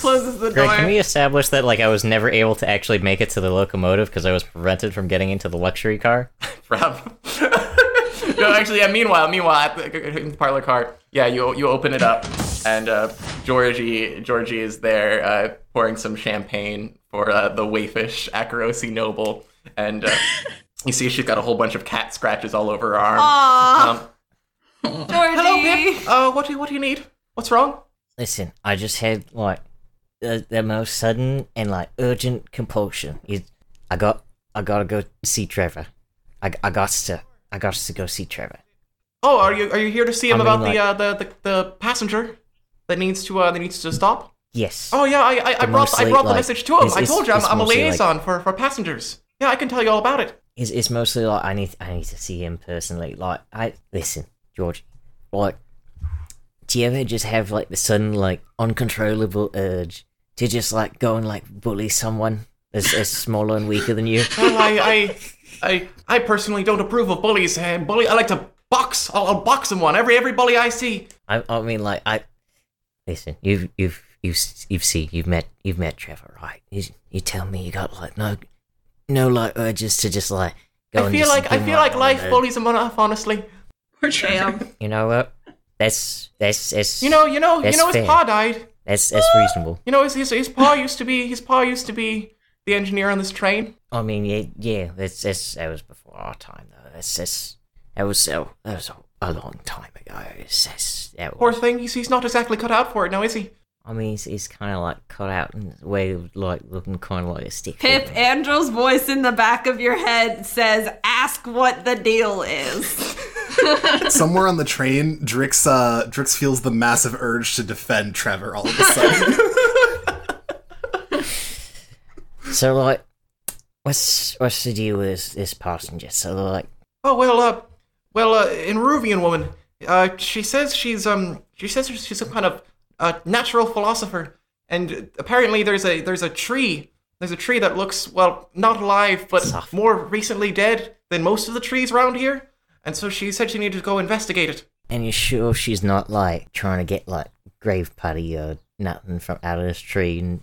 Closes the Greg, door. can we establish that like I was never able to actually make it to the locomotive because I was prevented from getting into the luxury car? [LAUGHS] Rob. [LAUGHS] no, actually, yeah. Meanwhile, meanwhile, at the, in the parlor car, yeah, you you open it up, and uh, Georgie Georgie is there uh, pouring some champagne for uh, the wayfish Akorosi noble, and uh, [LAUGHS] you see she's got a whole bunch of cat scratches all over her arm. Aw, Um, Georgie. hello, Pip. Uh, what do you, what do you need? What's wrong? Listen, I just had like the, the most sudden and like urgent compulsion. Is I got I gotta go see Trevor. I, I got to I got to go see Trevor. Oh, are you are you here to see him I mean, about like- the, uh, the the the passenger that needs to uh, that needs to stop? Yes. Oh yeah, I I, I brought I mostly, brought the like, message to him. it's- I told you I'm, I'm a mostly, like- liaison for for passengers. Yeah, I can tell you all about it. It's, it's mostly like I need I need to see him personally. Like I listen, George. Like do you ever just have like the sudden like uncontrollable urge to just like go and like bully someone as, as smaller and weaker than you? Well, I, I, I, I personally don't approve of bullies. Uh, bully, I like to box. I'll, I'll box someone. Every every bully I see. I, I mean, like, I listen. You've you've you've you've seen you've met you've met Trevor, right? You you tell me you got like no no like urges to just like go. I feel just like I feel like life uh, bullies him enough. Honestly, Poor Trevor. You know what? That's that's that's you know, you know, you That's know, his fair. pa died. That's that's reasonable. You know, his, his his pa used to be his pa used to be the engineer on this train. I mean, yeah, yeah. That's that's that was before our time though. That's that's that was so that was a, a long time ago. It's, that's, that Poor thing. He's he's not exactly cut out for it now, is he? I mean, he's, he's kind of like cut out in a way of like looking kind of like a stick. Pip, figure. Andrew's voice in the back of your head says, "Ask what the deal is." [LAUGHS] Somewhere on the train, Drix uh Drix feels the massive urge to defend Trevor all of a sudden. [LAUGHS] So like, what's what's the deal with this, this passenger? So like, Oh well, uh, well, uh, an Iruvian woman. Uh, she says she's um, she says she's some kind of uh, natural philosopher, and apparently there's a there's a tree. There's a tree that looks well not alive, but Soft. more recently dead than most of the trees around here. And so she said she needed to go investigate it. and you're sure she's not like trying to get like grave putty or nothing from out of this tree? And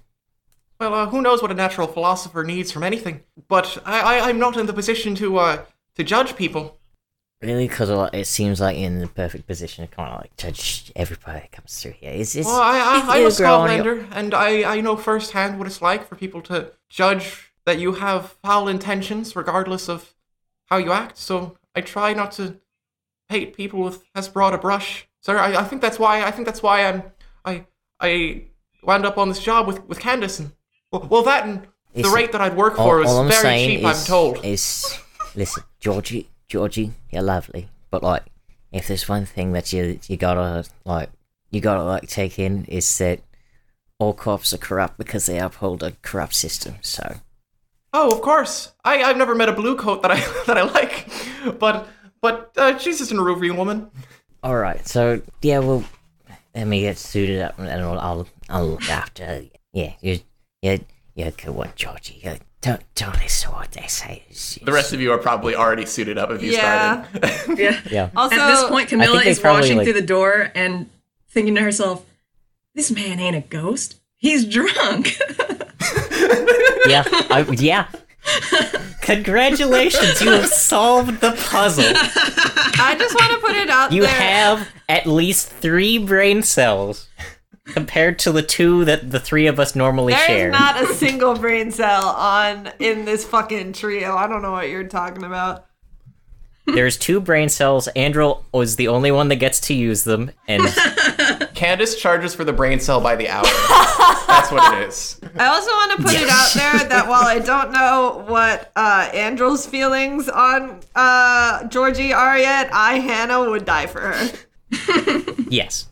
Well, uh, who knows what a natural philosopher needs from anything? But I, I I'm not in the position to uh to judge people. Really, because like, it seems like you're in the perfect position to kind of like judge everybody that comes through here. Is this? Well, I, I, I'm a grow your- and I, I know firsthand what it's like for people to judge that you have foul intentions, regardless of how you act. So I try not to paint people with as broad a brush. Sir, I, I think that's why I think that's why I'm I I wound up on this job with with Candace. And, well, well, that and the rate that I'd work all, for was all very cheap. is, I'm told. is listen, Georgie, Georgie, you're lovely, but like, if there's one thing that you you gotta like, you gotta like take in is that all cops are corrupt because they uphold a corrupt system. So Oh, of course. I I've never met a blue coat that I [LAUGHS] that I like, but but uh, she's just an Iruvian woman. All right, so yeah, well, let me get suited up, and I'll I'll, I'll look after. Yeah, you you you're a good one, Georgie. You, don't don't listen to what they say. It's- The rest of you are probably already suited up if you Yeah. started. [LAUGHS] Yeah. yeah. Also, At this point, Camilla is probably, watching like- through the door and thinking to herself, "This man ain't a ghost. He's drunk." [LAUGHS] yeah, I, yeah. Congratulations, you have solved the puzzle. I just want to put it out You there. You have at least three brain cells compared to the two that the three of us normally There share. is not a single brain cell on in this fucking trio. I don't know what you're talking about. There's two brain cells. Andrew was the only one that gets to use them, and [LAUGHS] Candace charges for the brain cell by the hour. That's what it is. I also want to put it out there that while I don't know what uh, Andrew's feelings on uh, Georgie are yet, I Hannah would die for her. yes.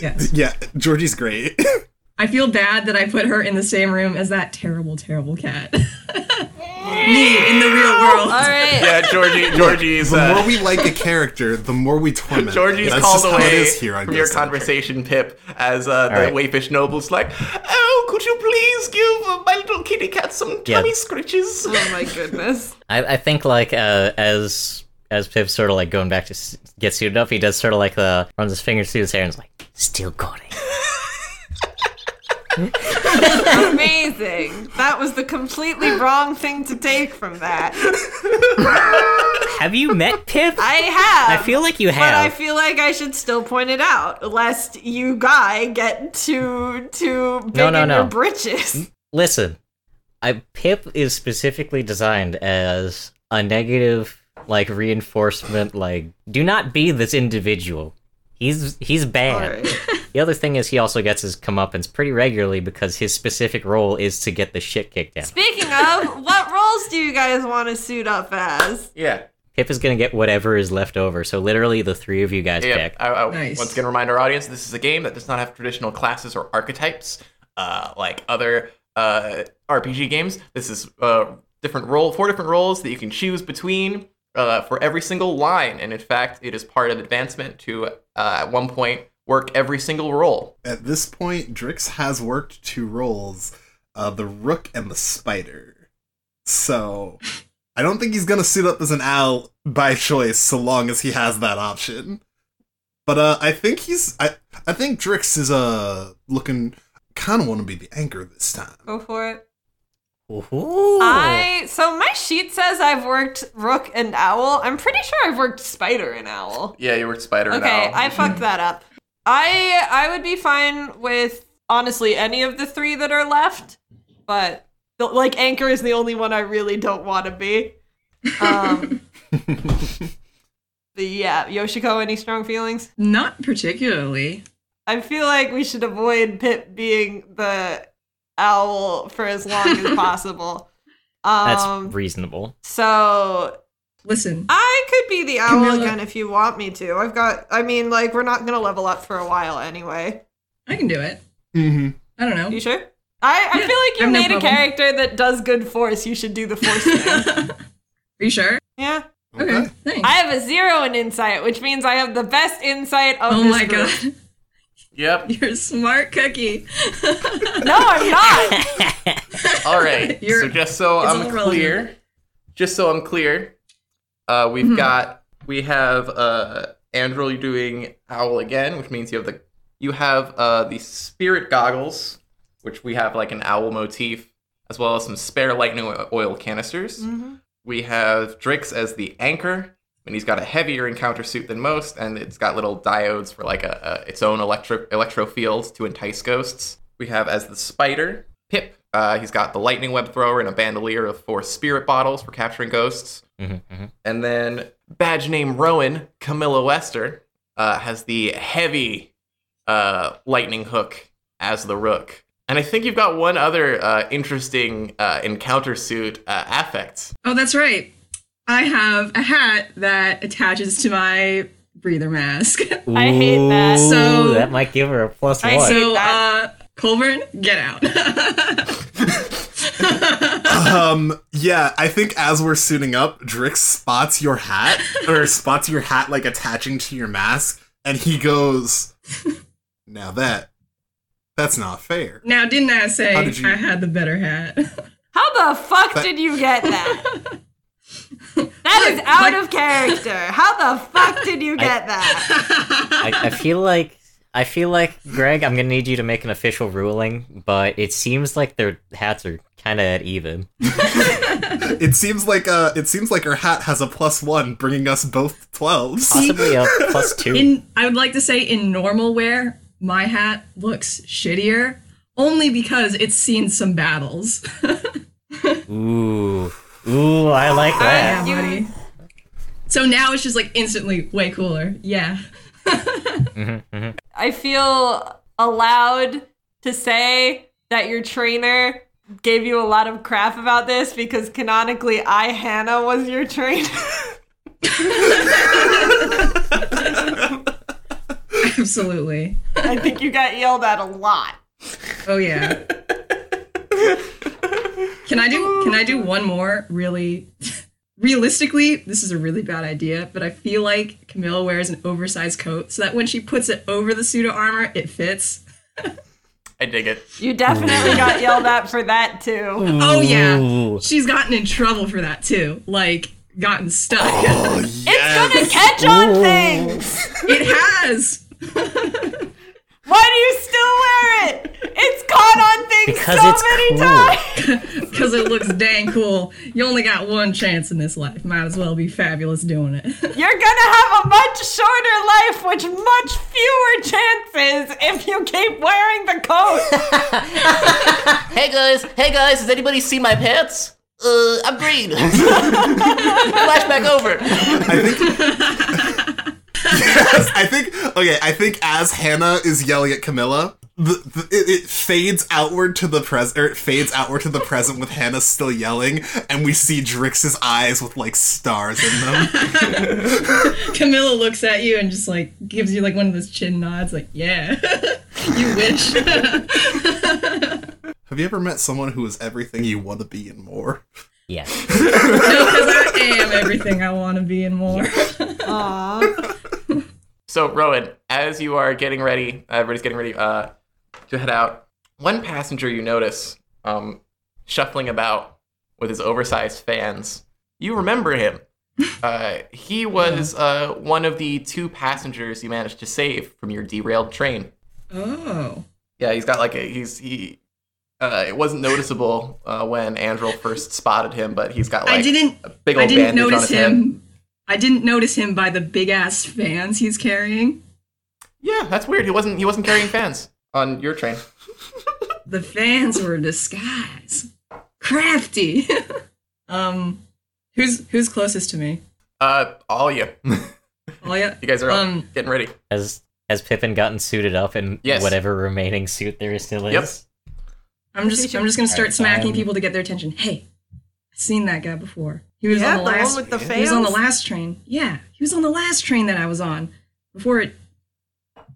Yes. [LAUGHS] yeah, Georgie's great. [LAUGHS] I feel bad that I put her in the same room as that terrible, terrible cat. [LAUGHS] Me in the real world. All right. Yeah, Georgie. Georgie's. the Uh, more we like a character, the more we torment. them. Georgie's That's called just how it away is here on from your Ghost Hunter. conversation, Pip, as uh, the right. Wayfish noble's like, "Oh, could you please give uh, my little kitty cat some Yeah. tummy scritches?" Oh my goodness. I, I think like uh, as as Pip's sort of like going back to s- get suited up, he does sort of like the runs his fingers through his hair and is like, still got it. Amazing. That was the completely wrong thing to take from that. Have you met Pip? I have. I feel like you have. But I feel like I should still point it out, lest you guy get too too big No, no, in no. your britches. Listen, I Pip is specifically designed as a negative like reinforcement. Like, do not be this individual. He's he's bad. Alright. [LAUGHS] The other thing is he also gets his comeuppance pretty regularly because his specific role is to get the shit kicked out. Speaking of, what roles do you guys want to suit up as? Yeah. Pip is gonna get whatever is left over. So literally, the three of you guys Yeah. pick. I, I, Nice. Once again, remind our audience: this is a game that does not have traditional classes or archetypes, uh, like other uh, RPG games. This is uh, different role, four different roles that you can choose between uh, for every single line. And in fact, it is part of advancement to uh, at one point work every single roll. At this point, Drix has worked two roles uh, the rook and the spider. So I don't think he's gonna suit up as an owl by choice so long as he has that option. But uh, I think he's I I think Drix is uh looking kind of want to be the anchor this time. Go for it. Ooh. I so my sheet says I've worked rook and owl. I'm pretty sure I've worked spider and owl. Yeah, you worked spider and Okay, owl. I fucked that up. I I would be fine with honestly any of the three that are left, but the, like anchor is the only one I really don't want to be. Um, [LAUGHS] the yeah, Yoshiko, any strong feelings? Not particularly. I feel like we should avoid Pip being the owl for as long as [LAUGHS] possible. That's Um, reasonable. so Listen, I could be the owl Camilla- again if you want me to. I've got. I mean, like we're not gonna level up for a while anyway. I can do it. Mm-hmm. I don't know. You sure? I, I Yeah, feel like you I have no made a problem. character that does good force. You should do the force thing. [LAUGHS] Are you sure? Yeah. Okay, thanks. I have a zero in insight, which means I have the best insight of oh this my group. god, Yep. [LAUGHS] you're a smart cookie. [LAUGHS] No, I'm not. [LAUGHS] All right. You're- so just so I'm all relevant. clear, just so I'm clear, uh, we've Mhm. got we have uh, Andrew doing owl again, which means you have the you have uh, the spirit goggles, which we have like an owl motif, as well as some spare lightning oil canisters. Mhm. We have Drix as the anchor, and he's got a heavier encounter suit than most, and it's got little diodes for like a, a its own electro electro field to entice ghosts. We have as the spider Pip. Uh, he's got the lightning web thrower and a bandolier of four spirit bottles for capturing ghosts. Mhm, mhm. And then badge name Rowan Camilla Wester uh, has the heavy uh, lightning hook as the rook. And I think you've got one other uh, interesting uh, encounter suit uh, affect. Oh, that's right. I have a hat that attaches to my breather mask. [LAUGHS] I hate that. So- that might give her a plus I one. so, that. uh, Colburn, get out. [LAUGHS] um yeah i think as we're suiting up drix spots your hat or spots your hat like attaching to your mask and he goes now that that's not fair now, didn't I say did you- I had the better hat? [LAUGHS] How the fuck That- did you get that? [LAUGHS] That is Look, out like- of character. How the fuck did you get that? I, I feel like I feel like Greg, I'm gonna need you to make an official ruling, but it seems like their hats are kind of at even. [LAUGHS] it seems like uh it seems like her hat has a plus one bringing us both 12s Possibly a plus two. in I would like to say in normal wear, my hat looks shittier only because it's seen some battles. [LAUGHS] Ooh, ooh, I like that. yeah, you- buddy. So now it's just like instantly way cooler. Yeah. Mhm, mhm. I feel allowed to say that your trainer gave you a lot of crap about this because canonically I Hannah was your trainer. [LAUGHS] Absolutely. I think you got yelled at a lot. Oh yeah. [LAUGHS] Can I do can I do one more really [LAUGHS] realistically, this is a really bad idea, but I feel like Camilla wears an oversized coat so that when she puts it over the pseudo armor, it fits. I dig it. You definitely got yelled at for that too. Oh yeah. She's gotten in trouble for that too. Like gotten stuck. oh [LAUGHS] It's gonna catch on Ooh. things. it has. [LAUGHS] Why do you still wear it? It's caught Because so it's many cool. times. [LAUGHS] Because it looks dang cool. You only got one chance in this life. Might as well be fabulous doing it. [LAUGHS] You're gonna have a much shorter life with much fewer chances if you keep wearing the coat. [LAUGHS] Hey guys, hey guys, does anybody see my pants? Uh, I'm green. Flashback over. I think. yes, I think okay. I think as Hannah is yelling at Camilla, the, the, it, it fades outward to the present. Or it fades outward to the present with Hannah still yelling, and we see Drix's eyes with like stars in them. [LAUGHS] Camilla looks at you and just like gives you like one of those chin nods, like, yeah, [LAUGHS] you wish. [LAUGHS] Have you ever met someone who is everything you want to be and more? Yes. no, because I am everything I want to be and more. Aww. So, Rowan, as you are getting ready, everybody's getting ready uh, to head out. One passenger you notice um, shuffling about with his oversized fans. You remember him. [LAUGHS] Uh, he was uh, one of the two passengers you managed to save from your derailed train. Oh. Yeah, he's got like a he's he. Uh, it wasn't noticeable uh, when Andrel first spotted him, but he's got like I didn't a big old I didn't bandage on notice his head. him. I didn't notice him by the big ass fans he's carrying. Yeah, that's weird. He wasn't he wasn't carrying fans on your train. [LAUGHS] The fans were a disguise. Crafty. [LAUGHS] um who's who's closest to me? Uh, all you. [LAUGHS] all yeah. you guys are all Um, getting ready. Has has Pippin gotten suited up in Yes. whatever remaining suit there is still is? Yep. I'm just I'm just gonna start Alright, smacking um, people to get their attention. Hey, I've seen that guy before. He was yeah, on the the last one with the he was on the last train. Yeah, he was on the last train that I was on before it,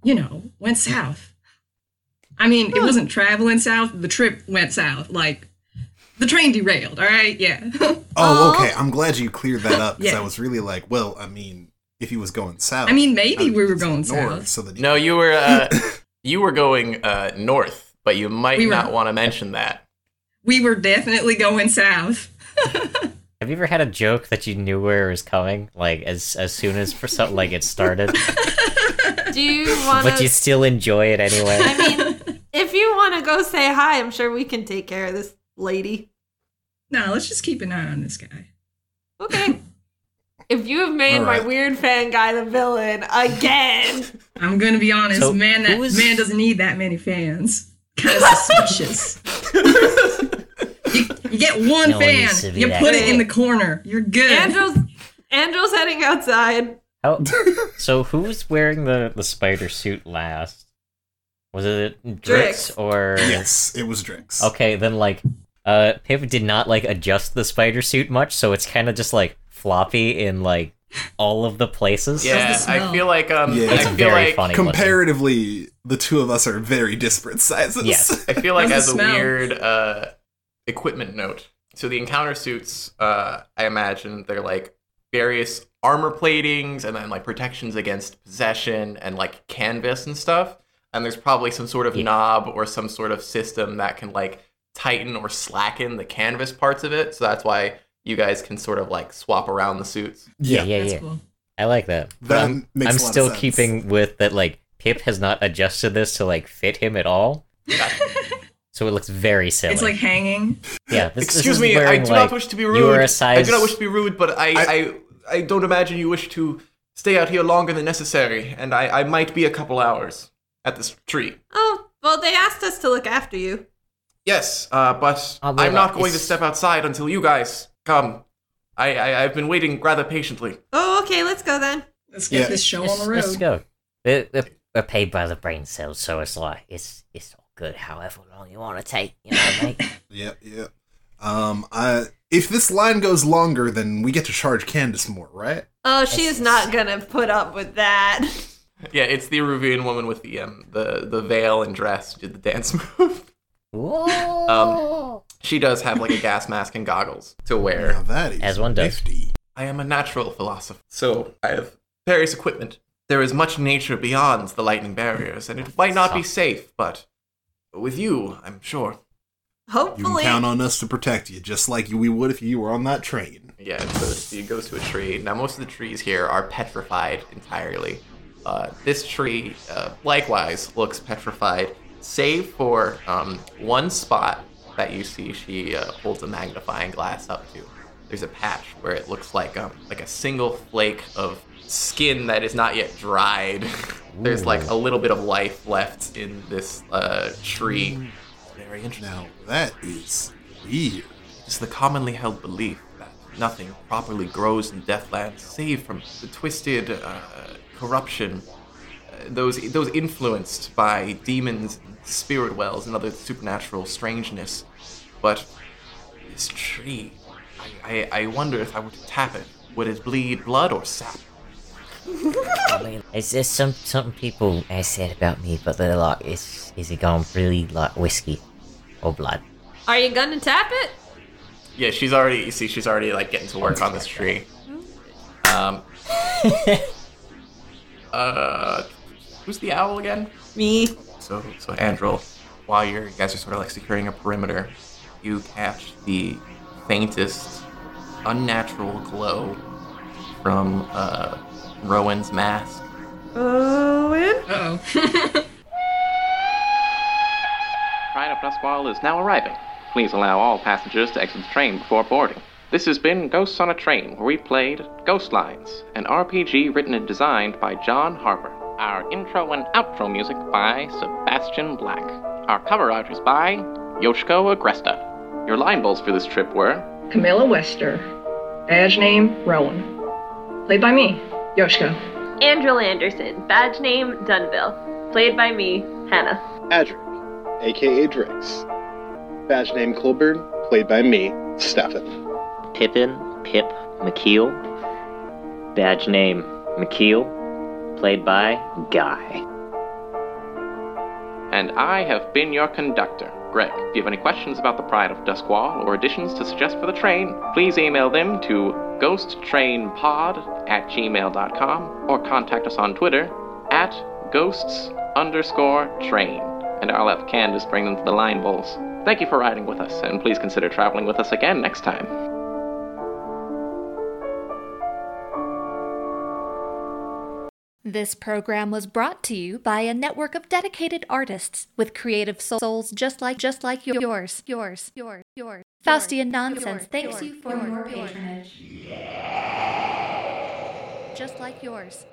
you know, went south. I mean, it wasn't traveling south. The trip went south. Like, the train derailed. All right, yeah. [LAUGHS] Oh, okay. I'm glad you cleared that up because Yeah. I was really like, well, I mean, if he was going south. I mean, maybe I would we were going ignore south. So that No, you were uh, [LAUGHS] you were going uh, north, but you might We not want to mention that. we were definitely going south. [LAUGHS] Have you ever had a joke that you knew where it was coming, like as as soon as for something like it started, Do you want but you still enjoy it anyway? I mean, if you want to go say hi, I'm sure we can take care of this lady. No, let's just keep an eye on this guy. Okay. [LAUGHS] if you have made my weird fan guy the villain again, I'm gonna be honest, So, man. That who is- man doesn't need that many fans. Kind of suspicious. [LAUGHS] you, you get one No fan, needs to be you put it good. in the corner. You're good. Andrew's Andrew's heading outside. How, so who's wearing the the spider suit last? Was it Drix, Drix. or yes, it was Drix. Okay, then like uh Pip did not like adjust the spider suit much, so it's kind of just like floppy in like all of the places. Yeah, the I feel like um, Yeah. I It's feel very like funny. looking. Comparatively, the two of us are very disparate sizes. Yes. [LAUGHS] I feel like as a weird uh, equipment note. So the encounter suits, uh, I imagine they're like various armor platings and then like protections against possession and like canvas and stuff. And there's probably some sort of Yeah. knob or some sort of system that can like tighten or slacken the canvas parts of it. So that's why you guys can sort of like swap around the suits. Yeah, yeah, That's yeah. cool. I like that. But That I'm, makes I'm a lot of still sense. keeping with that like Pip has not adjusted this to like fit him at all. [LAUGHS] So it looks very silly. It's like hanging. yeah, this, this Excuse is me, I do like, not wish to be rude. You are a I size. do not wish to be rude, but I, I, I- I, don't imagine you wish to stay out here longer than necessary, and I, I might be a couple hours at this tree. Oh, well, they asked us to look after you. Yes, uh, but I'm not that going to step outside until you guys come. I, I, I've been waiting rather patiently. Oh, okay, let's go then. Let's get Yeah. this show on Let's, the let's go. They're, they're, we're paid by the brain cells, so it's like it's it's all good. However long you want to take, you know, mate. Yep, yep. Um, I if this line goes longer, then we get to charge Candace more, right? Oh, she's not gonna put up with that. [LAUGHS] Yeah, it's the Iruvian woman with the um the, the veil and dress did the dance [LAUGHS] move. Whoa! she does have like a gas mask and goggles to wear. Now that is As one does. nifty. I am a natural philosopher, so I have various equipment. There is much nature beyond the lightning barriers, and it might not be safe, but with you, I'm sure. Hopefully you can Hopefully, count on us to protect you, just like we would if you were on that train. Yeah, it goes, it goes to a tree. Now, most of the trees here are petrified entirely. Uh, this tree, uh, likewise, looks petrified, save for um, one spot that you see she uh, holds a magnifying glass up to. There's a patch where it looks like um, like a single flake of skin that is not yet dried. [LAUGHS] There's like a little bit of life left in this uh, tree. Very interesting. Now that is weird. It's the commonly held belief that nothing properly grows in Deathland save from the twisted uh, corruption, uh, those those influenced by demons, spirit wells, and other supernatural strangeness. But this tree, I, I, I wonder if I were to tap it, would it bleed blood or sap? [LAUGHS] I mean, it's just some some people have said about me, but they're like, is is it going really like whiskey or blood? are you gonna tap it? Yeah, she's already. You see, she's already like getting to work on this tree. Um. [LAUGHS] Uh, who's the owl again? Me. So, so Andrel, while you're, you guys are sort of like securing a perimeter, you catch the faintest, unnatural glow from uh, Rowan's mask. Owen? Uh-oh. Pride of Duskwall is now arriving. Please allow all passengers to exit the train before boarding. This has been Ghosts on a Train, where we played Ghost Lines, an RPG written and designed by John Harper. Our intro and outro music by Sebastian Black. Our cover art is by Yoshiko Agresta. Your line bulls for this trip were Camilla Wester. Badge name, Rowan. Played by me, Yoshiko. Andrew Anderson, badge name Dunville, played by me, Hannah. Adric, aka Drix. Badge name Colburn, played by me, Stefan. Pippin, Pip, McKeel. Badge name, McKeel. Played by Guy. And I have been your conductor, Greg. If you have any questions about the Pride of Duskwall or additions to suggest for the train, please email them to ghosttrainpod at gmail.com or contact us on Twitter at ghosts underscore train. And I'll have Candace bring them to the line bulls. Thank you for riding with us, and please consider traveling with us again next time. This program was brought to you by a network of dedicated artists with creative souls just like just like yours, yours, yours, yours. Faustian Nonsense thanks you for your patronage. Just like yours.